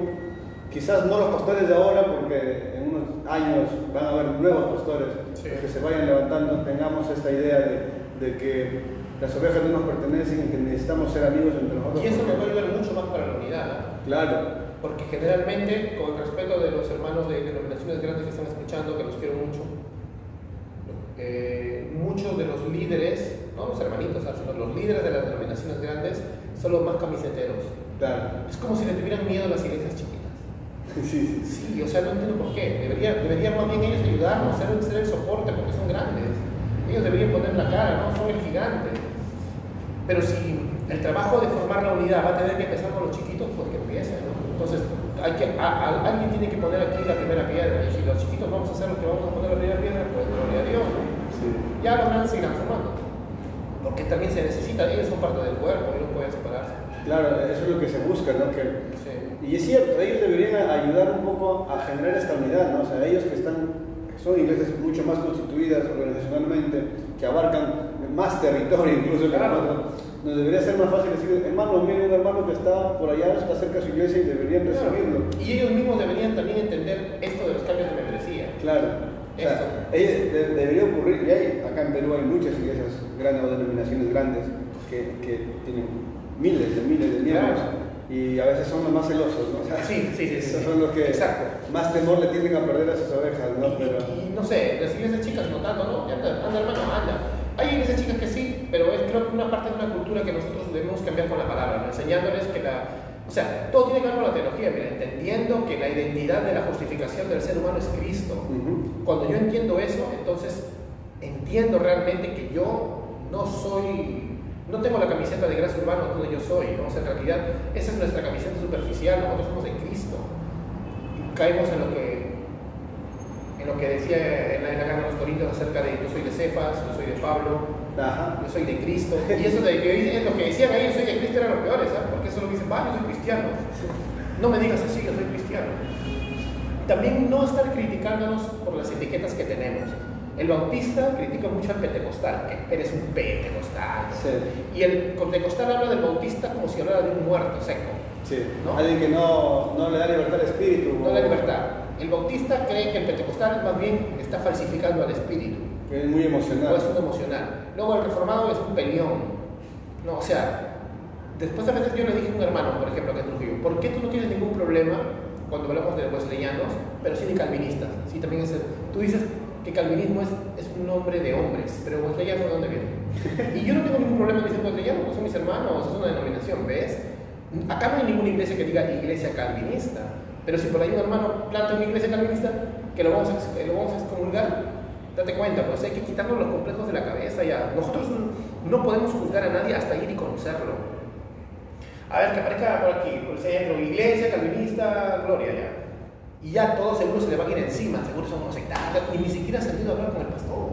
quizás no los pastores de ahora, porque en unos años van a haber nuevos pastores Sí. que se vayan levantando, tengamos esta idea de, de que las ovejas no nos pertenecen y que necesitamos ser amigos entre nosotros. Y eso nos va a ayudar mucho más para la unidad. ¿no? Claro, Porque generalmente, con el respeto de los hermanos de denominaciones grandes que están escuchando, que los quiero mucho, eh, muchos de los líderes, no los hermanitos, sino los líderes de las denominaciones grandes, son los más camiseteros. claro. Es como si le tuvieran miedo a las iglesias chiquitas. Sí, sí, sí. Sí, o sea, no entiendo por qué. Debería, deberían más bien ellos ayudarnos, ser, ser el soporte, porque son grandes. Ellos deberían poner la cara, ¿no? Son el gigante. Pero si el trabajo de formar la unidad va a tener que empezar con los chiquitos, que empiecen, ¿no? Entonces, hay que, a- a- alguien tiene que poner aquí la primera piedra. Y si los chiquitos vamos a hacer lo que vamos a poner la primera piedra, pues gloria a Dios, ¿no? Sí. Ya los grandes seguirán formando. Porque también se necesita, ellos son parte del cuerpo, ellos pueden separarse. Claro, eso es lo que se busca, ¿no? Que, Sí. y es cierto, ellos deberían ayudar un poco a generar esta unidad, ¿no? O sea, ellos que están, son iglesias mucho más constituidas organizacionalmente, que abarcan más territorio incluso que Claro. nosotros, nos debería ser más fácil decir, hermano, mire un hermano que está por allá, está cerca de su iglesia y deberían recibirlo. Y ellos mismos deberían también entender esto de los cambios de membresía. Claro. O sea, de- debería ocurrir, y hay, acá en Perú hay muchas iglesias grandes o denominaciones grandes que, que tienen miles de miles de miembros. Claro. y a veces son los más celosos, ¿no? sí, sí, sí. Esos son los que más temor le tienen a perder a sus ovejas, ¿no? Pero... Y, no sé, las iglesias chicas no tanto, ¿no? Anda, anda hermano, anda. Hay iglesias chicas que sí, pero es creo que una parte de una cultura que nosotros debemos cambiar con la palabra, enseñándoles que la... O sea, todo tiene que ver con la teología, mira, entendiendo que la identidad de la justificación del ser humano es Cristo. Cuando yo entiendo eso, entonces entiendo realmente que yo no soy no tengo la camiseta de gracia urbano donde yo soy, ¿no? O sea, en realidad esa es nuestra camiseta superficial, nosotros somos de Cristo. caemos en lo que lo que decía en la, en de los Corintios acerca de yo soy de Cefas, yo soy de Pablo, yo soy de Cristo. Y eso de que lo que decían ahí, yo soy de Cristo era lo peor, ¿sabes? Porque eso lo dice, Pablo, yo soy cristiano. No me digas así, yo soy cristiano. También no estar criticándonos por las etiquetas que tenemos. El bautista critica mucho al pentecostal, que eres un pentecostal. Y el pentecostal habla del bautista como si hablara de un muerto seco. Sí. Alguien que no, no, le da libertad al espíritu. No le da libertad. El bautista cree que el pentecostal más bien está falsificando al espíritu. Es muy emocional. O es un emocional. Luego el reformado es un peleón. No, o sea, después a veces yo le dije a un hermano, por ejemplo, que es Trujillo, ¿por qué tú no tienes ningún problema cuando hablamos de wesleyanos, pero sí de calvinistas? Sí, también es tú dices, que calvinismo es, es un nombre de hombres, pero wesleyano ¿de dónde viene? Y yo no tengo ningún problema diciendo wesleyano, son mis hermanos, es una denominación, ¿ves? Acá no hay ninguna iglesia que diga iglesia calvinista, pero si por ahí un hermano planta una iglesia calvinista, que lo vamos a, lo excomulgar, date cuenta, pues hay que quitarnos los complejos de la cabeza ya. Nosotros no podemos juzgar a nadie hasta ir y conocerlo. A ver, que aparezca por aquí, por ejemplo, iglesia calvinista, gloria ya y ya todo seguro se le va a ir encima, seguro son sectarios, y ni siquiera ha salido a hablar con el pastor,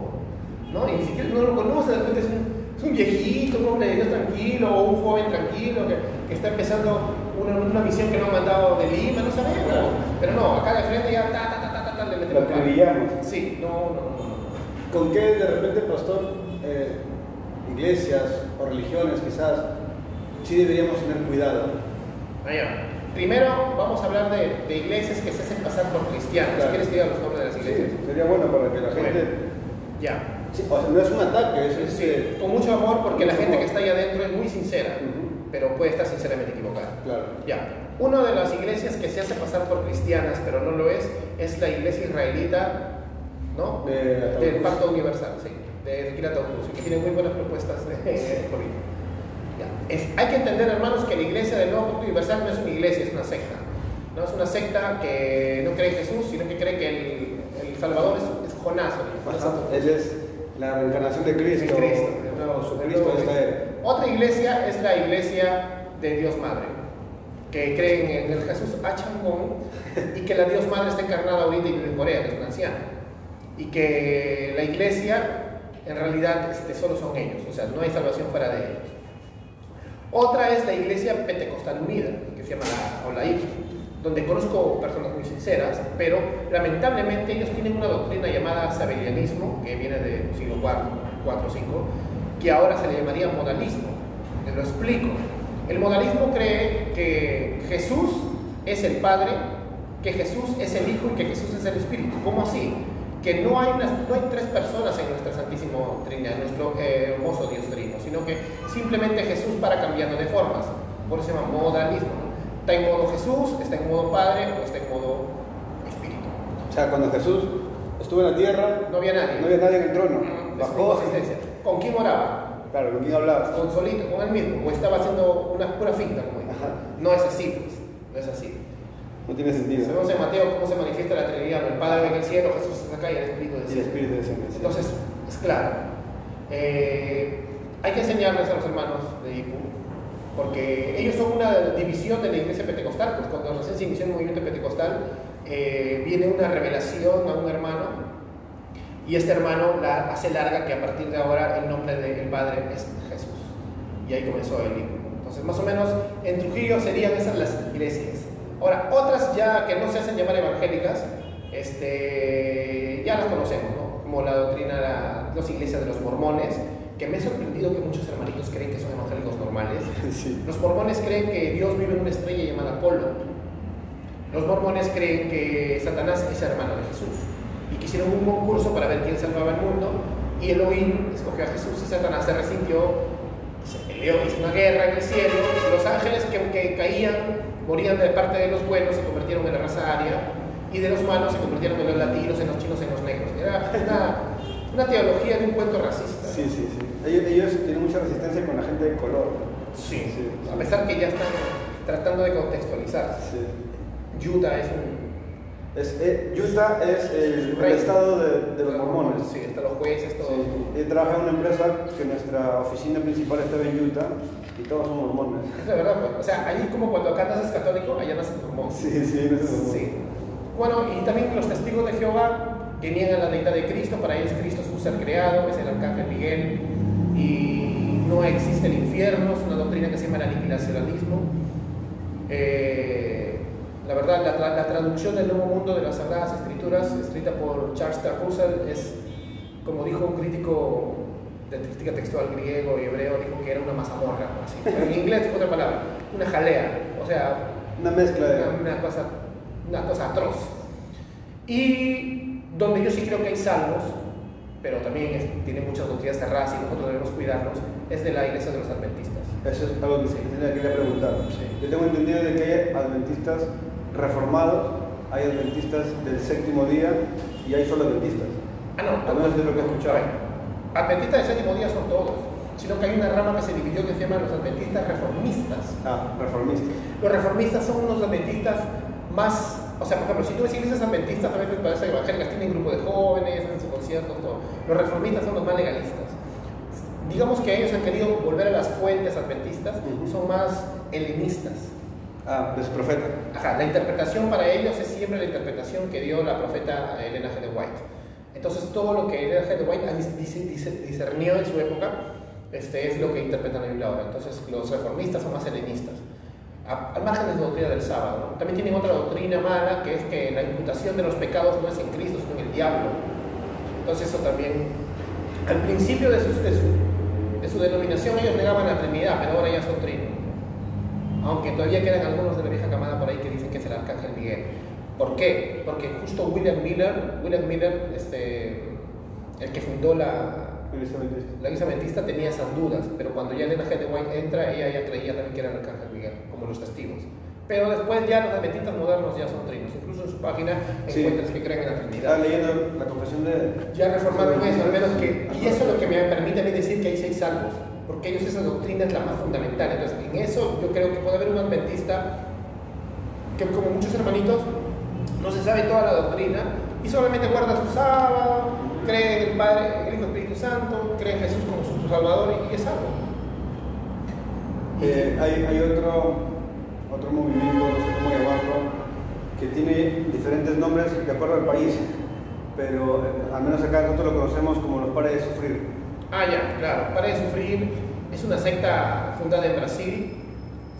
¿no? Y ni siquiera no lo conoce, de repente es un, es un viejito, un hombre de Dios tranquilo, o un joven tranquilo que está empezando una, una, misión que no ha mandado de Lima, no sabemos. Pero no, acá de frente ya ta, ta, ta, ta, ta, le metemos. Lo acribillamos. Sí, no, no, no, ¿Con qué de repente, pastor, eh, iglesias o religiones quizás, sí deberíamos tener cuidado? Allá. Primero vamos a hablar de, de, iglesias que se hacen pasar por cristianos. ¿Quieres que diga los nombres de las iglesias? Sí, sería bueno para que la gente... Ya. o sea, no es un ataque, es... Sí, eh, con mucho amor porque la gente que está ahí adentro es muy sincera, pero puede estar sinceramente equivocada. Claro. Ya. Una de las iglesias que se hace pasar por cristianas, pero no lo es, es la iglesia israelita, ¿no? De del Pacto Universal, sí, de Kirat que tiene muy buenas propuestas de, política hay que entender, hermanos, que la iglesia del Nuevo Pacto Universal no es una iglesia, es una secta. No es una secta que no cree en Jesús, sino que cree que el, el Salvador es, es Jonás. Él es la reencarnación de Cristo. Cristo, Otra iglesia es la iglesia de Dios Madre, que creen en el Jesús Achangón y que la Dios Madre está encarnada ahorita en Corea, que es una anciana. Y que la iglesia en realidad este, solo son ellos, o sea, no hay salvación fuera de ellos. Otra es la Iglesia Pentecostal Unida, que se llama la donde conozco personas muy sinceras, pero lamentablemente ellos tienen una doctrina llamada sabelianismo, que viene del siglo IV, o 5, que ahora se le llamaría modalismo. Les lo explico. El modalismo cree que Jesús es el Padre, que Jesús es el Hijo y que Jesús es el Espíritu. ¿Cómo así? que no hay, no hay tres personas en nuestra Santísimo Trinidad, en nuestro eh, hermoso Dios Trino, sino que simplemente Jesús para cambiando de formas. Por eso se llama modalismo. Está en modo Jesús, está en modo Padre o está en modo Espíritu. O sea, cuando Jesús estuvo en la tierra, no había nadie. No había nadie en el trono. bajó. Existencia. ¿Con quién moraba? Claro, ¿con quién hablaba? Con solito, con él mismo. O estaba haciendo una pura finta, como No es así, pues. No es así. No tiene sentido. Sabemos en Mateo cómo se manifiesta la Trinidad. El Padre en el cielo, Jesús está acá y el Espíritu desciende. Y el Espíritu desciende. Entonces, es claro. Eh, hay que enseñarles a los hermanos de IPU, porque ellos son una división de la iglesia pentecostal. Pues cuando recién se inició el movimiento pentecostal, eh, viene una revelación a un hermano y este hermano la hace larga que a partir de ahora el nombre del Padre es Jesús. Y ahí comenzó el IPU. Entonces, más o menos en Trujillo serían esas las iglesias. Ahora, otras ya que no se hacen llamar evangélicas, este, ya las conocemos, ¿no? Como la doctrina de las iglesias de los mormones, que me ha sorprendido que muchos hermanitos creen que son evangélicos normales. Los mormones creen que Dios vive en una estrella llamada Apolo. Los mormones creen que Satanás es hermano de Jesús. Y que hicieron un concurso para ver quién salvaba el mundo. Y Elohim escogió a Jesús y Satanás se resintió Dios hizo una guerra en el cielo, los ángeles que, que caían, morían de parte de los buenos, se convirtieron en la raza aria, y de los malos se convirtieron en los latinos, en los chinos, en los negros. Era una, una teología de un cuento racista. Sí, sí, sí. Ellos, ellos tienen mucha resistencia con la gente de color. Sí, Sí, a pesar que ya están tratando de contextualizar. Sí. Utah es un... Es, eh, Utah es el, el estado de, de los mormones. Sí, están los jueces, todo. Sí. Yo trabajo en una empresa que nuestra oficina principal está en Utah y todos son mormones. Es la verdad, pues. O sea, allí como cuando acá naces católico, allá naces mormón. Sí, sí, cómo. Sí. Bueno, y también los testigos de Jehová que niegan la deidad de Cristo, para ellos Cristo es un ser creado, es el arcángel Miguel, y no existe el infierno, es una doctrina que se llama el aniquilacionalismo. Eh, la verdad, la, tra- la traducción del Nuevo Mundo de las Sagradas Escrituras, escrita por Charles Russell, es, como dijo un crítico de crítica textual griego y hebreo, dijo que era una mazamorra, así. Pero en inglés otra palabra, una jalea, o sea, Una mezcla de. una, una cosa, una cosa atroz. Y donde yo sí creo que hay salvos, pero también es- tiene muchas doctrinas cerradas y nosotros debemos cuidarnos, es de la iglesia de los adventistas. Eso es algo que se tenía que ir a preguntar. Sí. Yo tengo entendido de que hay adventistas reformados, hay adventistas del séptimo día y hay solo adventistas. Ah, no, Al menos de lo que he escuchado. Adventistas del séptimo día son todos, sino que hay una rama que se dividió que se llama los adventistas reformistas. Ah, reformistas. Los reformistas son unos adventistas más, o sea, por ejemplo, si tú ves iglesias adventistas, a veces parecen evangélicas, tienen grupo de jóvenes, hacen sus conciertos, todo. Los reformistas son los más legalistas. Digamos que ellos han querido volver a las fuentes adventistas, Ujú. son más helenistas. Ah, de su profeta. Ajá, la interpretación para ellos es siempre la interpretación que dio la profeta Elena G. de White. Entonces, todo lo que Elena G. de White dis- dis- discernió en su época este, es lo que interpreta la Biblia ahora. Entonces, los reformistas son más helenistas. A- Al margen de la doctrina del sábado. ¿no? También tienen otra doctrina mala, que es que la imputación de los pecados no es en Cristo, sino en el diablo. Entonces, eso también. Al principio de, sus- de su, de su denominación, ellos negaban la Trinidad, pero ahora ya son trinos. Aunque todavía quedan algunos de la vieja camada por ahí que dicen que es el arcángel Miguel. ¿Por qué? Porque justo William Miller, William Miller, este, el que fundó la, la iglesia adventista, tenía esas dudas, pero cuando ya Elena G. de White entra, ella ya creía también que era el arcángel Miguel, como los testigos. Pero después ya los adventistas modernos ya son trinos. Incluso en su página Sí. encuentras que creen en la Trinidad. leyendo la confesión de. Ya reformaron eso, al menos que... Y eso es lo que me permite a mí decir que hay seis salvos, porque ellos esa doctrina es la más fundamental. Entonces, en eso yo creo que puede haber un adventista que, como muchos hermanitos, no se sabe toda la doctrina y solamente guarda su sábado, cree en el Padre, y el Espíritu Santo, cree en Jesús como su, Salvador y, es salvo. Eh, hay, hay otro, otro movimiento, no sé cómo llamarlo, que tiene diferentes nombres de acuerdo al país, pero eh, al menos acá nosotros lo conocemos como los pares de sufrir. Ah, ya, claro. Para de sufrir es una secta fundada en Brasil.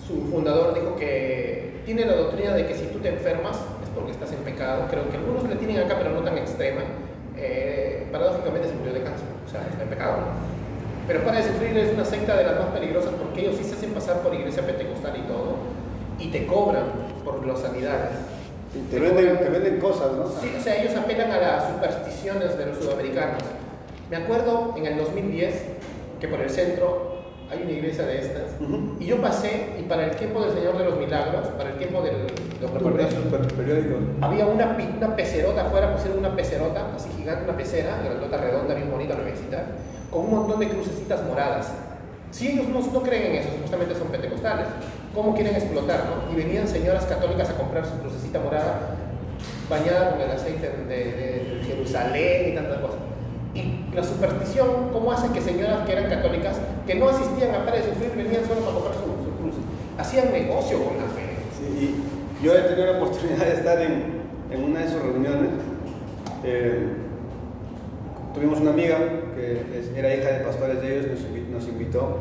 Su fundador dijo que tiene la doctrina de que si tú te enfermas es porque estás en pecado. Creo que algunos le tienen acá, pero no tan extrema. Eh, paradójicamente se murió de cáncer, o sea, está en pecado. Pero para de sufrir es una secta de las más peligrosas porque ellos sí se hacen pasar por iglesia pentecostal y todo, y te cobran por las sanidades. Y te venden, te venden cosas, ¿no? Sí, o sea, ellos apelan a las supersticiones de los sudamericanos. Me acuerdo en el 2010 que por el centro hay una iglesia de estas. Ujú. Y yo pasé, y para el tiempo del Señor de los Milagros, para el tiempo del de octubre, había una, una pecerota afuera, pusieron una pecerota, así gigante, una pecera, grandota, redonda, bien bonita, nuevecita, con un montón de crucecitas moradas. Si ellos no, no creen en eso, supuestamente son pentecostales, ¿cómo quieren explotar? no? Y venían señoras católicas a comprar su crucecita morada, bañada con el aceite de, de- de Jerusalén y tantas cosas. La superstición, ¿cómo hace que señoras que eran católicas, que no asistían a Para de Sufrir, venían solo para comprar su, su cruz? Hacían negocio con la fe. Sí, y yo he tenido la oportunidad de estar en, en una de sus reuniones. Eh, tuvimos una amiga que era hija de pastores de ellos, nos, invi- nos invitó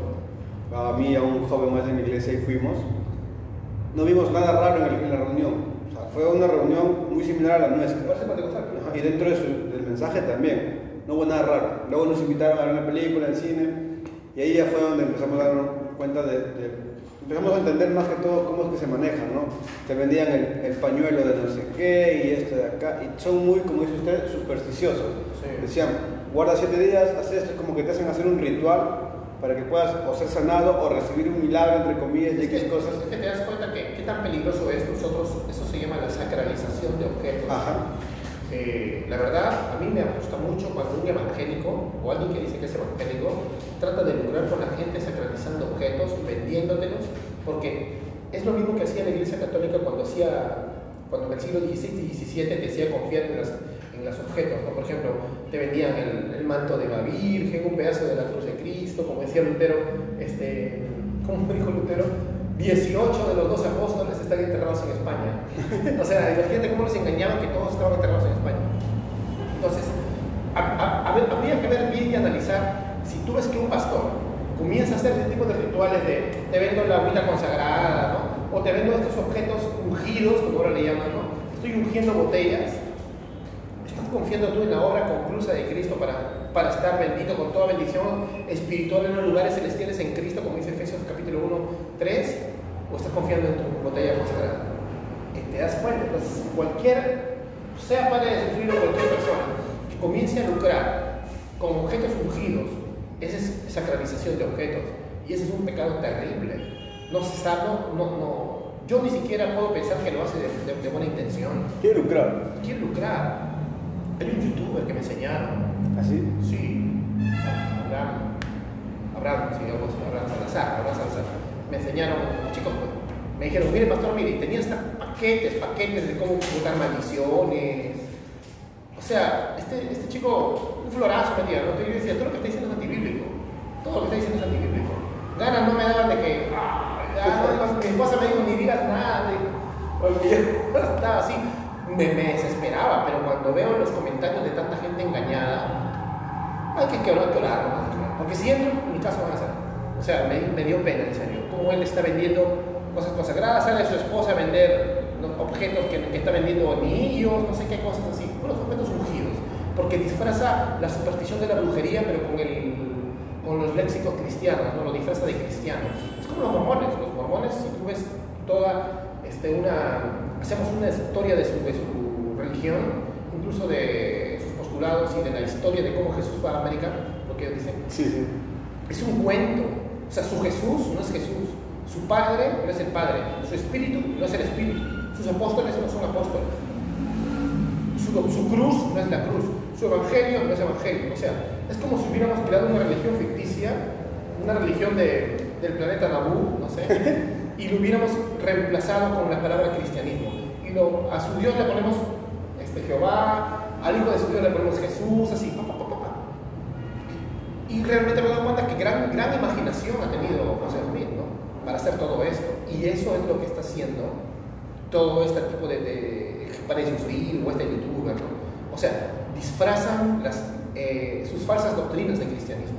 a mí y a un joven más de mi iglesia y fuimos. No vimos nada raro en, la reunión. O sea, fue una reunión muy similar a la nuestra. Y dentro de su- del mensaje también, no hubo nada raro. Luego nos invitaron a ver una película en cine y ahí ya fue donde empezamos a darnos cuenta de, de- Empezamos a entender más que todo cómo es que se manejan, ¿no? Te vendían el, el pañuelo de no sé qué y esto de acá, y son muy, como dice usted, supersticiosos. Sí. Decían, guarda siete días, haz esto, es como que te hacen hacer un ritual para que puedas o ser sanado o recibir un milagro, entre comillas, que, X cosas. es que te das cuenta que qué tan peligroso es nosotros, eso se llama la sacralización de objetos. Ajá. Eh, la verdad, a mí me asusta mucho cuando un evangélico o alguien que dice que es evangélico trata de lucrar con la gente sacralizando objetos, vendiéndotelos, porque es lo mismo que hacía la Iglesia Católica cuando hacía, cuando en el siglo XVI y XVII te hacía confiar en, los objetos, ¿no? Por ejemplo, te vendían el, el manto de la Virgen, un pedazo de la cruz de Cristo, como decía Lutero, este, ¿cómo dijo Lutero? 18 de los 12 apóstoles están enterrados en España. O sea, imagínate cómo les engañaban que todos estaban enterrados en España. Entonces, a- habría que ver bien y analizar si tú ves que un pastor comienza a hacer ese tipo de rituales de te vendo la agüita consagrada, ¿no? O te vendo estos objetos ungidos, como ahora le llaman, ¿no? Estoy ungiendo botellas. ¿Estás confiando tú en la obra conclusa de Cristo para, para estar bendito con toda bendición espiritual en los lugares celestiales en Cristo, como dice Efesios capítulo 1, 3? ¿O estás confiando en tu botella consagrada? Te das cuenta, entonces cualquier, sea padre de sufrir o cualquier persona que comience a lucrar con objetos ungidos, esa es sacralización de objetos. Y ese es un pecado terrible. No se sabe, no, no, no- yo ni siquiera puedo pensar que lo hace de, de- de buena intención. Quiere lucrar. Quiere lucrar. Hay un youtuber que me enseñaron. ¿Así? Sí. Abraham. Abraham, sí, Abraham Salazar, Abraham Salazar. Me enseñaron, chicos, pues, me dijeron, mire pastor, mire, tenía hasta paquetes, paquetes de cómo botar maldiciones. O sea, este, este chico, un florazo me ¿no? Yo decía, todo lo que está diciendo es antibíblico. Todo lo que está diciendo es antibíblico. Ganas no me daban de que, ah, mi esposa me dijo, ni digas nada. yo estaba así, me, me desesperaba, pero cuando veo los comentarios de tanta gente engañada, hay que, que orar, que orar, ¿no? Porque si entro, en mi caso van a ser. O sea, me, me dio pena, en serio. Cómo él está vendiendo cosas consagradas, sale su esposa a vender objetos que, que está vendiendo anillos, no sé qué cosas así. Puros objetos ungidos. Porque disfraza la superstición de la brujería, pero con, el, con los léxicos cristianos, ¿no? Lo disfraza de cristiano. Es como los mormones. Los mormones, si tú ves toda este, una... Hacemos una historia de su, de su religión, incluso de sus postulados y de la historia de cómo Jesús fue a América, lo que ellos dicen. Sí, sí. Es un cuento. O sea, su Jesús no es Jesús. Su Padre no es el Padre. Su Espíritu no es el Espíritu. Sus apóstoles no son apóstoles. Su, su cruz no es la cruz. Su Evangelio no es Evangelio. O sea, es como si hubiéramos creado una religión ficticia, una religión de- del planeta Nabú, no sé, y lo hubiéramos reemplazado con la palabra cristianismo. Y lo, a su Dios le ponemos este, Jehová, al Hijo de su Dios le ponemos Jesús, así, Y realmente me doy cuenta que gran, gran imaginación ha tenido José Smith, ¿no? Para hacer todo esto. Y eso es lo que está haciendo todo este tipo de, de sufrir o este youtuber, ¿no? O sea, disfrazan las, eh, sus falsas doctrinas de cristianismo.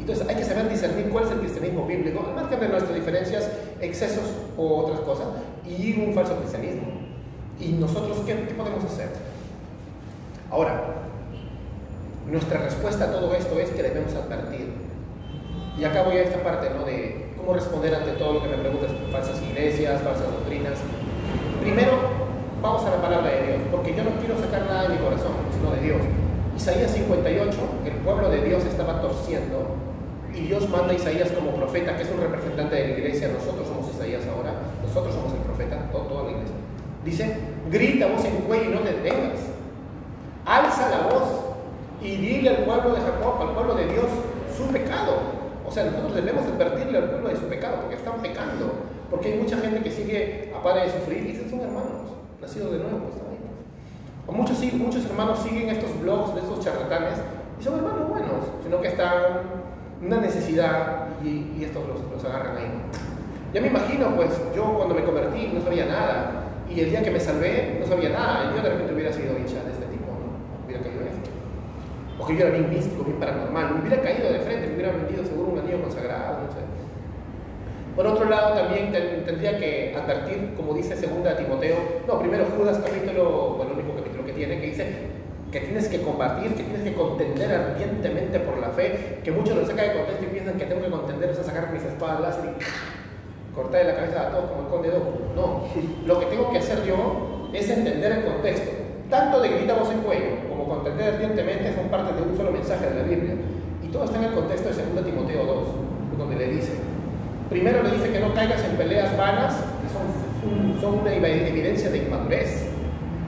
Entonces hay que saber discernir cuál es el cristianismo bíblico, al margen de nuestras diferencias, excesos o otras cosas, y un falso cristianismo. ¿Y nosotros qué, qué podemos hacer? Ahora, nuestra respuesta a todo esto es que debemos advertir. Y acá voy a esta parte, ¿no? De cómo responder ante todo lo que me preguntas, falsas iglesias, falsas doctrinas. Primero, vamos a la palabra de Dios, porque yo no quiero sacar nada de mi corazón, sino de Dios. Isaías 58, el pueblo de Dios estaba torciendo y Dios manda a Isaías como profeta, que es un representante de la iglesia, nosotros somos Isaías ahora, nosotros somos el profeta, todo- toda la iglesia. Dice, grita voz en cuello y no te detengas. Alza la voz y dile al pueblo de Jacob, al pueblo de Dios, su pecado. O sea, nosotros debemos advertirle al pueblo de su pecado, porque están pecando. Porque hay mucha gente que sigue a par de sufrir y son hermanos, nacidos de nuevo. ahí. O muchos, muchos hermanos siguen estos blogs de estos charlatanes y son hermanos buenos, sino que están una necesidad y, estos los, agarran ahí. Ya me imagino, pues yo cuando me convertí no sabía nada y el día que me salvé no sabía nada y yo de repente hubiera sido hincha de este tipo, ¿no? Hubiera caído en esto. O yo era bien místico, bien paranormal, me hubiera caído de frente, me hubiera vendido seguro un anillo consagrado, no sé. Por otro lado, también ten- tendría que advertir, como dice 2 Timoteo, no, primero Judas capítulo, bueno, el único capítulo que tiene, que dice que tienes que combatir, que tienes que contender ardientemente por la fe, que muchos lo sacan de contexto y piensan que tengo que contender, es a sacar mis espadas y cortarle la cabeza a todos como el conde Dooku. No, lo que tengo que hacer yo es entender el contexto. Tanto de grita voz en cuello como contender ardientemente son parte de un solo mensaje de la Biblia. Y todo está en el contexto de 2 Timoteo 2. donde le dice, primero le dice que no caigas en peleas vanas, que son, son una evidencia de inmadurez,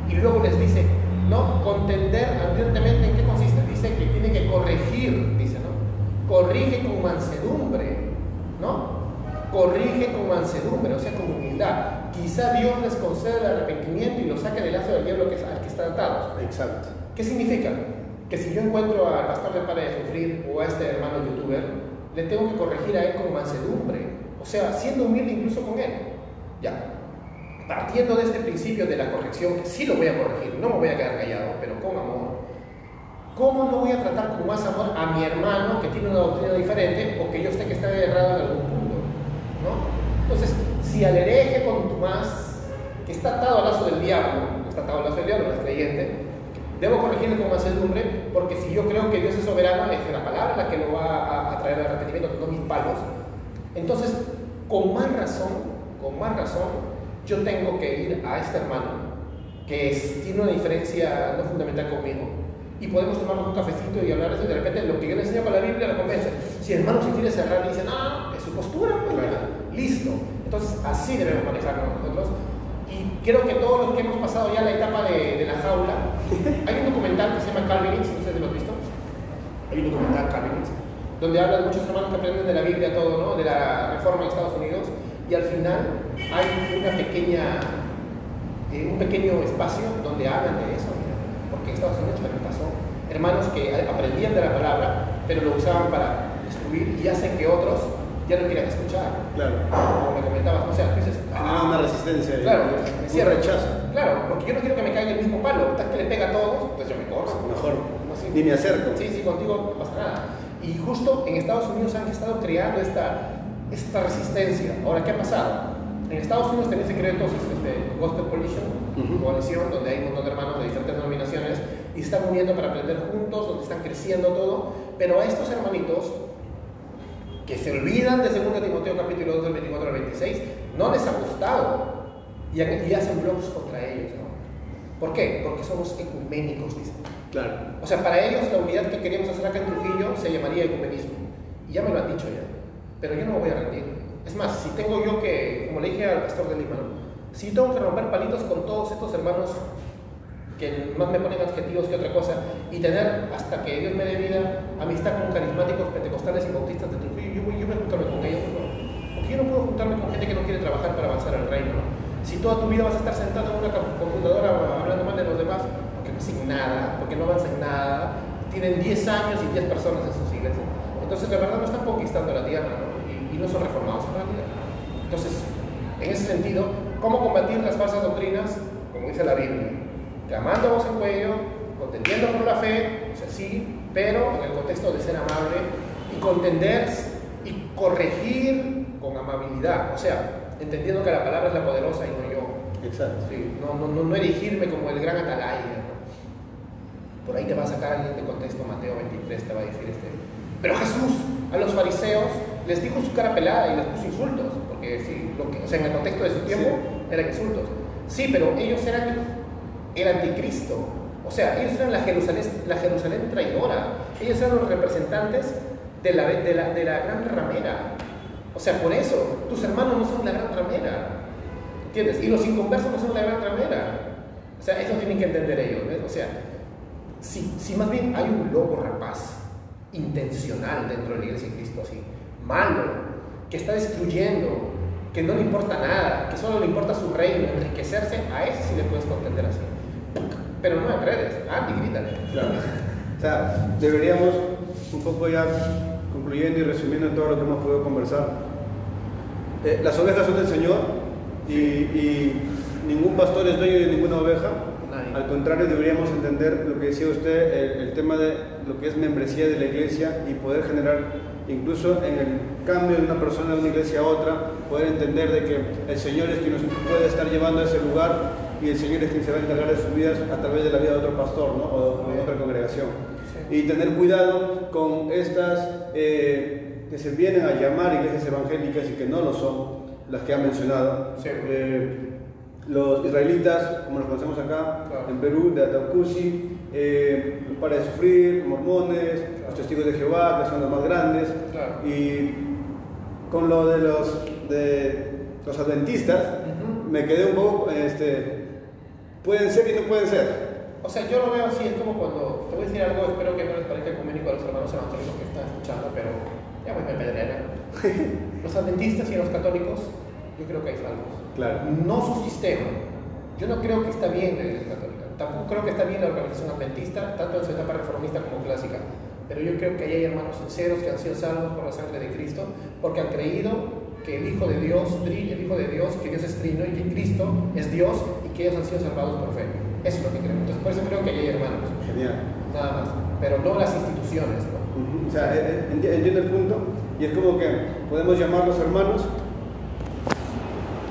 y luego les dice, no, contender ardientemente en qué consiste, dice que tiene que corregir, dice, ¿no? Corrige con mansedumbre, ¿no? Corrige con mansedumbre, o sea, con humildad. Quizá Dios les conceda el arrepentimiento y lo saque del lazo del diablo al que están atados. Exacto. ¿Qué significa? Que si yo encuentro al pastor de Para de Sufrir o a este hermano youtuber, le tengo que corregir a él con mansedumbre, o sea, siendo humilde incluso con él. Ya, partiendo de este principio de la corrección, que sí lo voy a corregir, no me voy a quedar callado, pero con amor, ¿cómo no voy a tratar con más amor a mi hermano que tiene una doctrina diferente o que yo sé que está errado en algún punto? ¿no? Entonces, si al hereje con más, que está atado al lazo del diablo, está atado al lazo del diablo, no es creyente, debo corregirle con mansedumbre, porque si yo creo que Dios es soberano, es la palabra la que lo va a, traer al arrepentimiento, no mis palos. Entonces, con más razón, con más razón, yo tengo que ir a este hermano que tiene una diferencia no fundamental conmigo y podemos tomarnos un cafecito y hablar de eso y de repente lo que yo le enseño con la Biblia lo convence. Si el hermano se quiere cerrar y dice, no, es su postura, pues listo. Entonces así debemos manejarnos nosotros. Y creo que todos los que hemos pasado ya la etapa de, la jaula, hay un documental que se llama Calvinist, no sé si lo has visto. Hay un documental Calvinist, donde habla de muchos hermanos que aprenden de la Biblia todo, ¿no? De la reforma en Estados Unidos y al final hay una pequeña, eh, un pequeño espacio donde hablan de eso, porque en Estados Unidos también pasó. Hermanos que aprendían de la palabra, pero lo usaban para destruir y hacen que otros ya no quieran escuchar. Claro. Como me comentabas, o sea, dices, ah, una resistencia. Claro, me cierra rechazo. Claro, porque yo no quiero que me caiga el mismo palo, tal que le pega a todos, pues yo me corro. Mejor, ni me acerco. Sí, sí, contigo no pasa nada. Y justo en Estados Unidos han estado creando esta esta resistencia. Ahora, ¿qué ha pasado? En Estados Unidos también se creó entonces este Gospel Coalition, coalición, donde hay un montón de hermanos de diferentes denominaciones y se están uniendo para aprender juntos, donde están creciendo todo. Pero a estos hermanitos que se olvidan de 2 Timoteo capítulo 2 del 24 al 26, no les ha gustado y, hacen blogs contra ellos. ¿no? ¿Por qué? Porque somos ecuménicos, dicen. Claro. O sea, para ellos la unidad que queríamos hacer acá en Trujillo se llamaría ecumenismo. Y ya me lo han dicho ya pero yo no me voy a rendir. Es más, si tengo yo que, como le dije al pastor de Lima, si tengo que romper palitos con todos estos hermanos que más me ponen adjetivos que otra cosa, y tener, hasta que Dios me dé vida, amistad con carismáticos pentecostales y bautistas de Trujillo, yo, yo me juntarme con ellos, porque yo no puedo juntarme con gente que no quiere trabajar para avanzar el reino. Si toda tu vida vas a estar sentado en una computadora hablando mal de los demás, porque no hacen nada, porque no avanzan nada, tienen 10 años y 10 personas en sus iglesias. Entonces, la verdad, no están conquistando la tierra, ¿no? y no son reformados en realidad. Entonces, en ese sentido, ¿cómo combatir las falsas doctrinas? Como dice la Biblia, clamando a voz en cuello, contendiendo por la fe, o sea, sí, pero en el contexto de ser amable y contender y corregir con amabilidad, o sea, entendiendo que la palabra es la poderosa y no yo. Exacto. Sí, no, no, no, erigirme como el gran atalaya. Por ahí te va a sacar alguien de contexto, Mateo 23 te va a decir este. Pero Jesús, a los fariseos, les dijo su cara pelada y les puso insultos, porque sí, lo que, o sea, en el contexto de su tiempo eran insultos. Sí, pero ellos eran el anticristo, o sea, ellos eran la Jerusalén, la Jerusalén traidora, ellos eran los representantes de la, de, la, de la gran ramera. O sea, por eso, tus hermanos no son la gran ramera, ¿entiendes? Y los inconversos no son la gran ramera. O sea, eso tienen que entender ellos, ¿ves? O sea, si, si más bien hay un lobo rapaz intencional dentro de la iglesia de Cristo, así, malo, que está destruyendo, que no le importa nada, que solo le importa su reino, enriquecerse, a ese sí le puedes contender así. Pero no en redes, Andy, grítale. Claro. O sea, deberíamos, un poco ya concluyendo y resumiendo todo lo que hemos podido conversar, eh, las ovejas son del Señor y, ningún pastor es dueño de ninguna oveja. Al contrario, deberíamos entender lo que decía usted, el, tema de lo que es membresía de la iglesia y poder generar incluso en el cambio de una persona de una iglesia a otra, poder entender de que el Señor es quien nos puede estar llevando a ese lugar y el Señor es quien se va a encargar de sus vidas a través de la vida de otro pastor ¿no? o de otra congregación. Y tener cuidado con estas eh, que se vienen a llamar iglesias evangélicas y que no lo son, las que ha mencionado. Eh, los israelitas, como los conocemos acá, en Perú, de Ataucusi, eh, para de sufrir, mormones, los testigos de Jehová, que son los más grandes, y con lo de los, de los adventistas, me quedé un poco, este, pueden ser y no pueden ser. O sea, yo lo veo así, es como cuando, te voy a decir algo, espero que no les parezca ecuménico a los hermanos evangélicos que están escuchando, pero ya voy a pedrear. los adventistas y los católicos, yo creo que hay salvos. Claro. No su sistema. Yo no creo que está bien la iglesia católica. Tampoco creo que está bien la organización adventista, tanto en su etapa reformista como clásica. Pero yo creo que ahí hay hermanos sinceros que han sido salvos por la sangre de Cristo, porque han creído que el Hijo de Dios, el Hijo de Dios, que Dios es trino y que Cristo es Dios que ellos han sido salvados por fe. Eso es lo que creo. Entonces, por eso creo que hay hermanos. Genial. Nada más. Pero no las instituciones. ¿no? O sea, eh, eh, entiendo el punto y es como que podemos llamarlos hermanos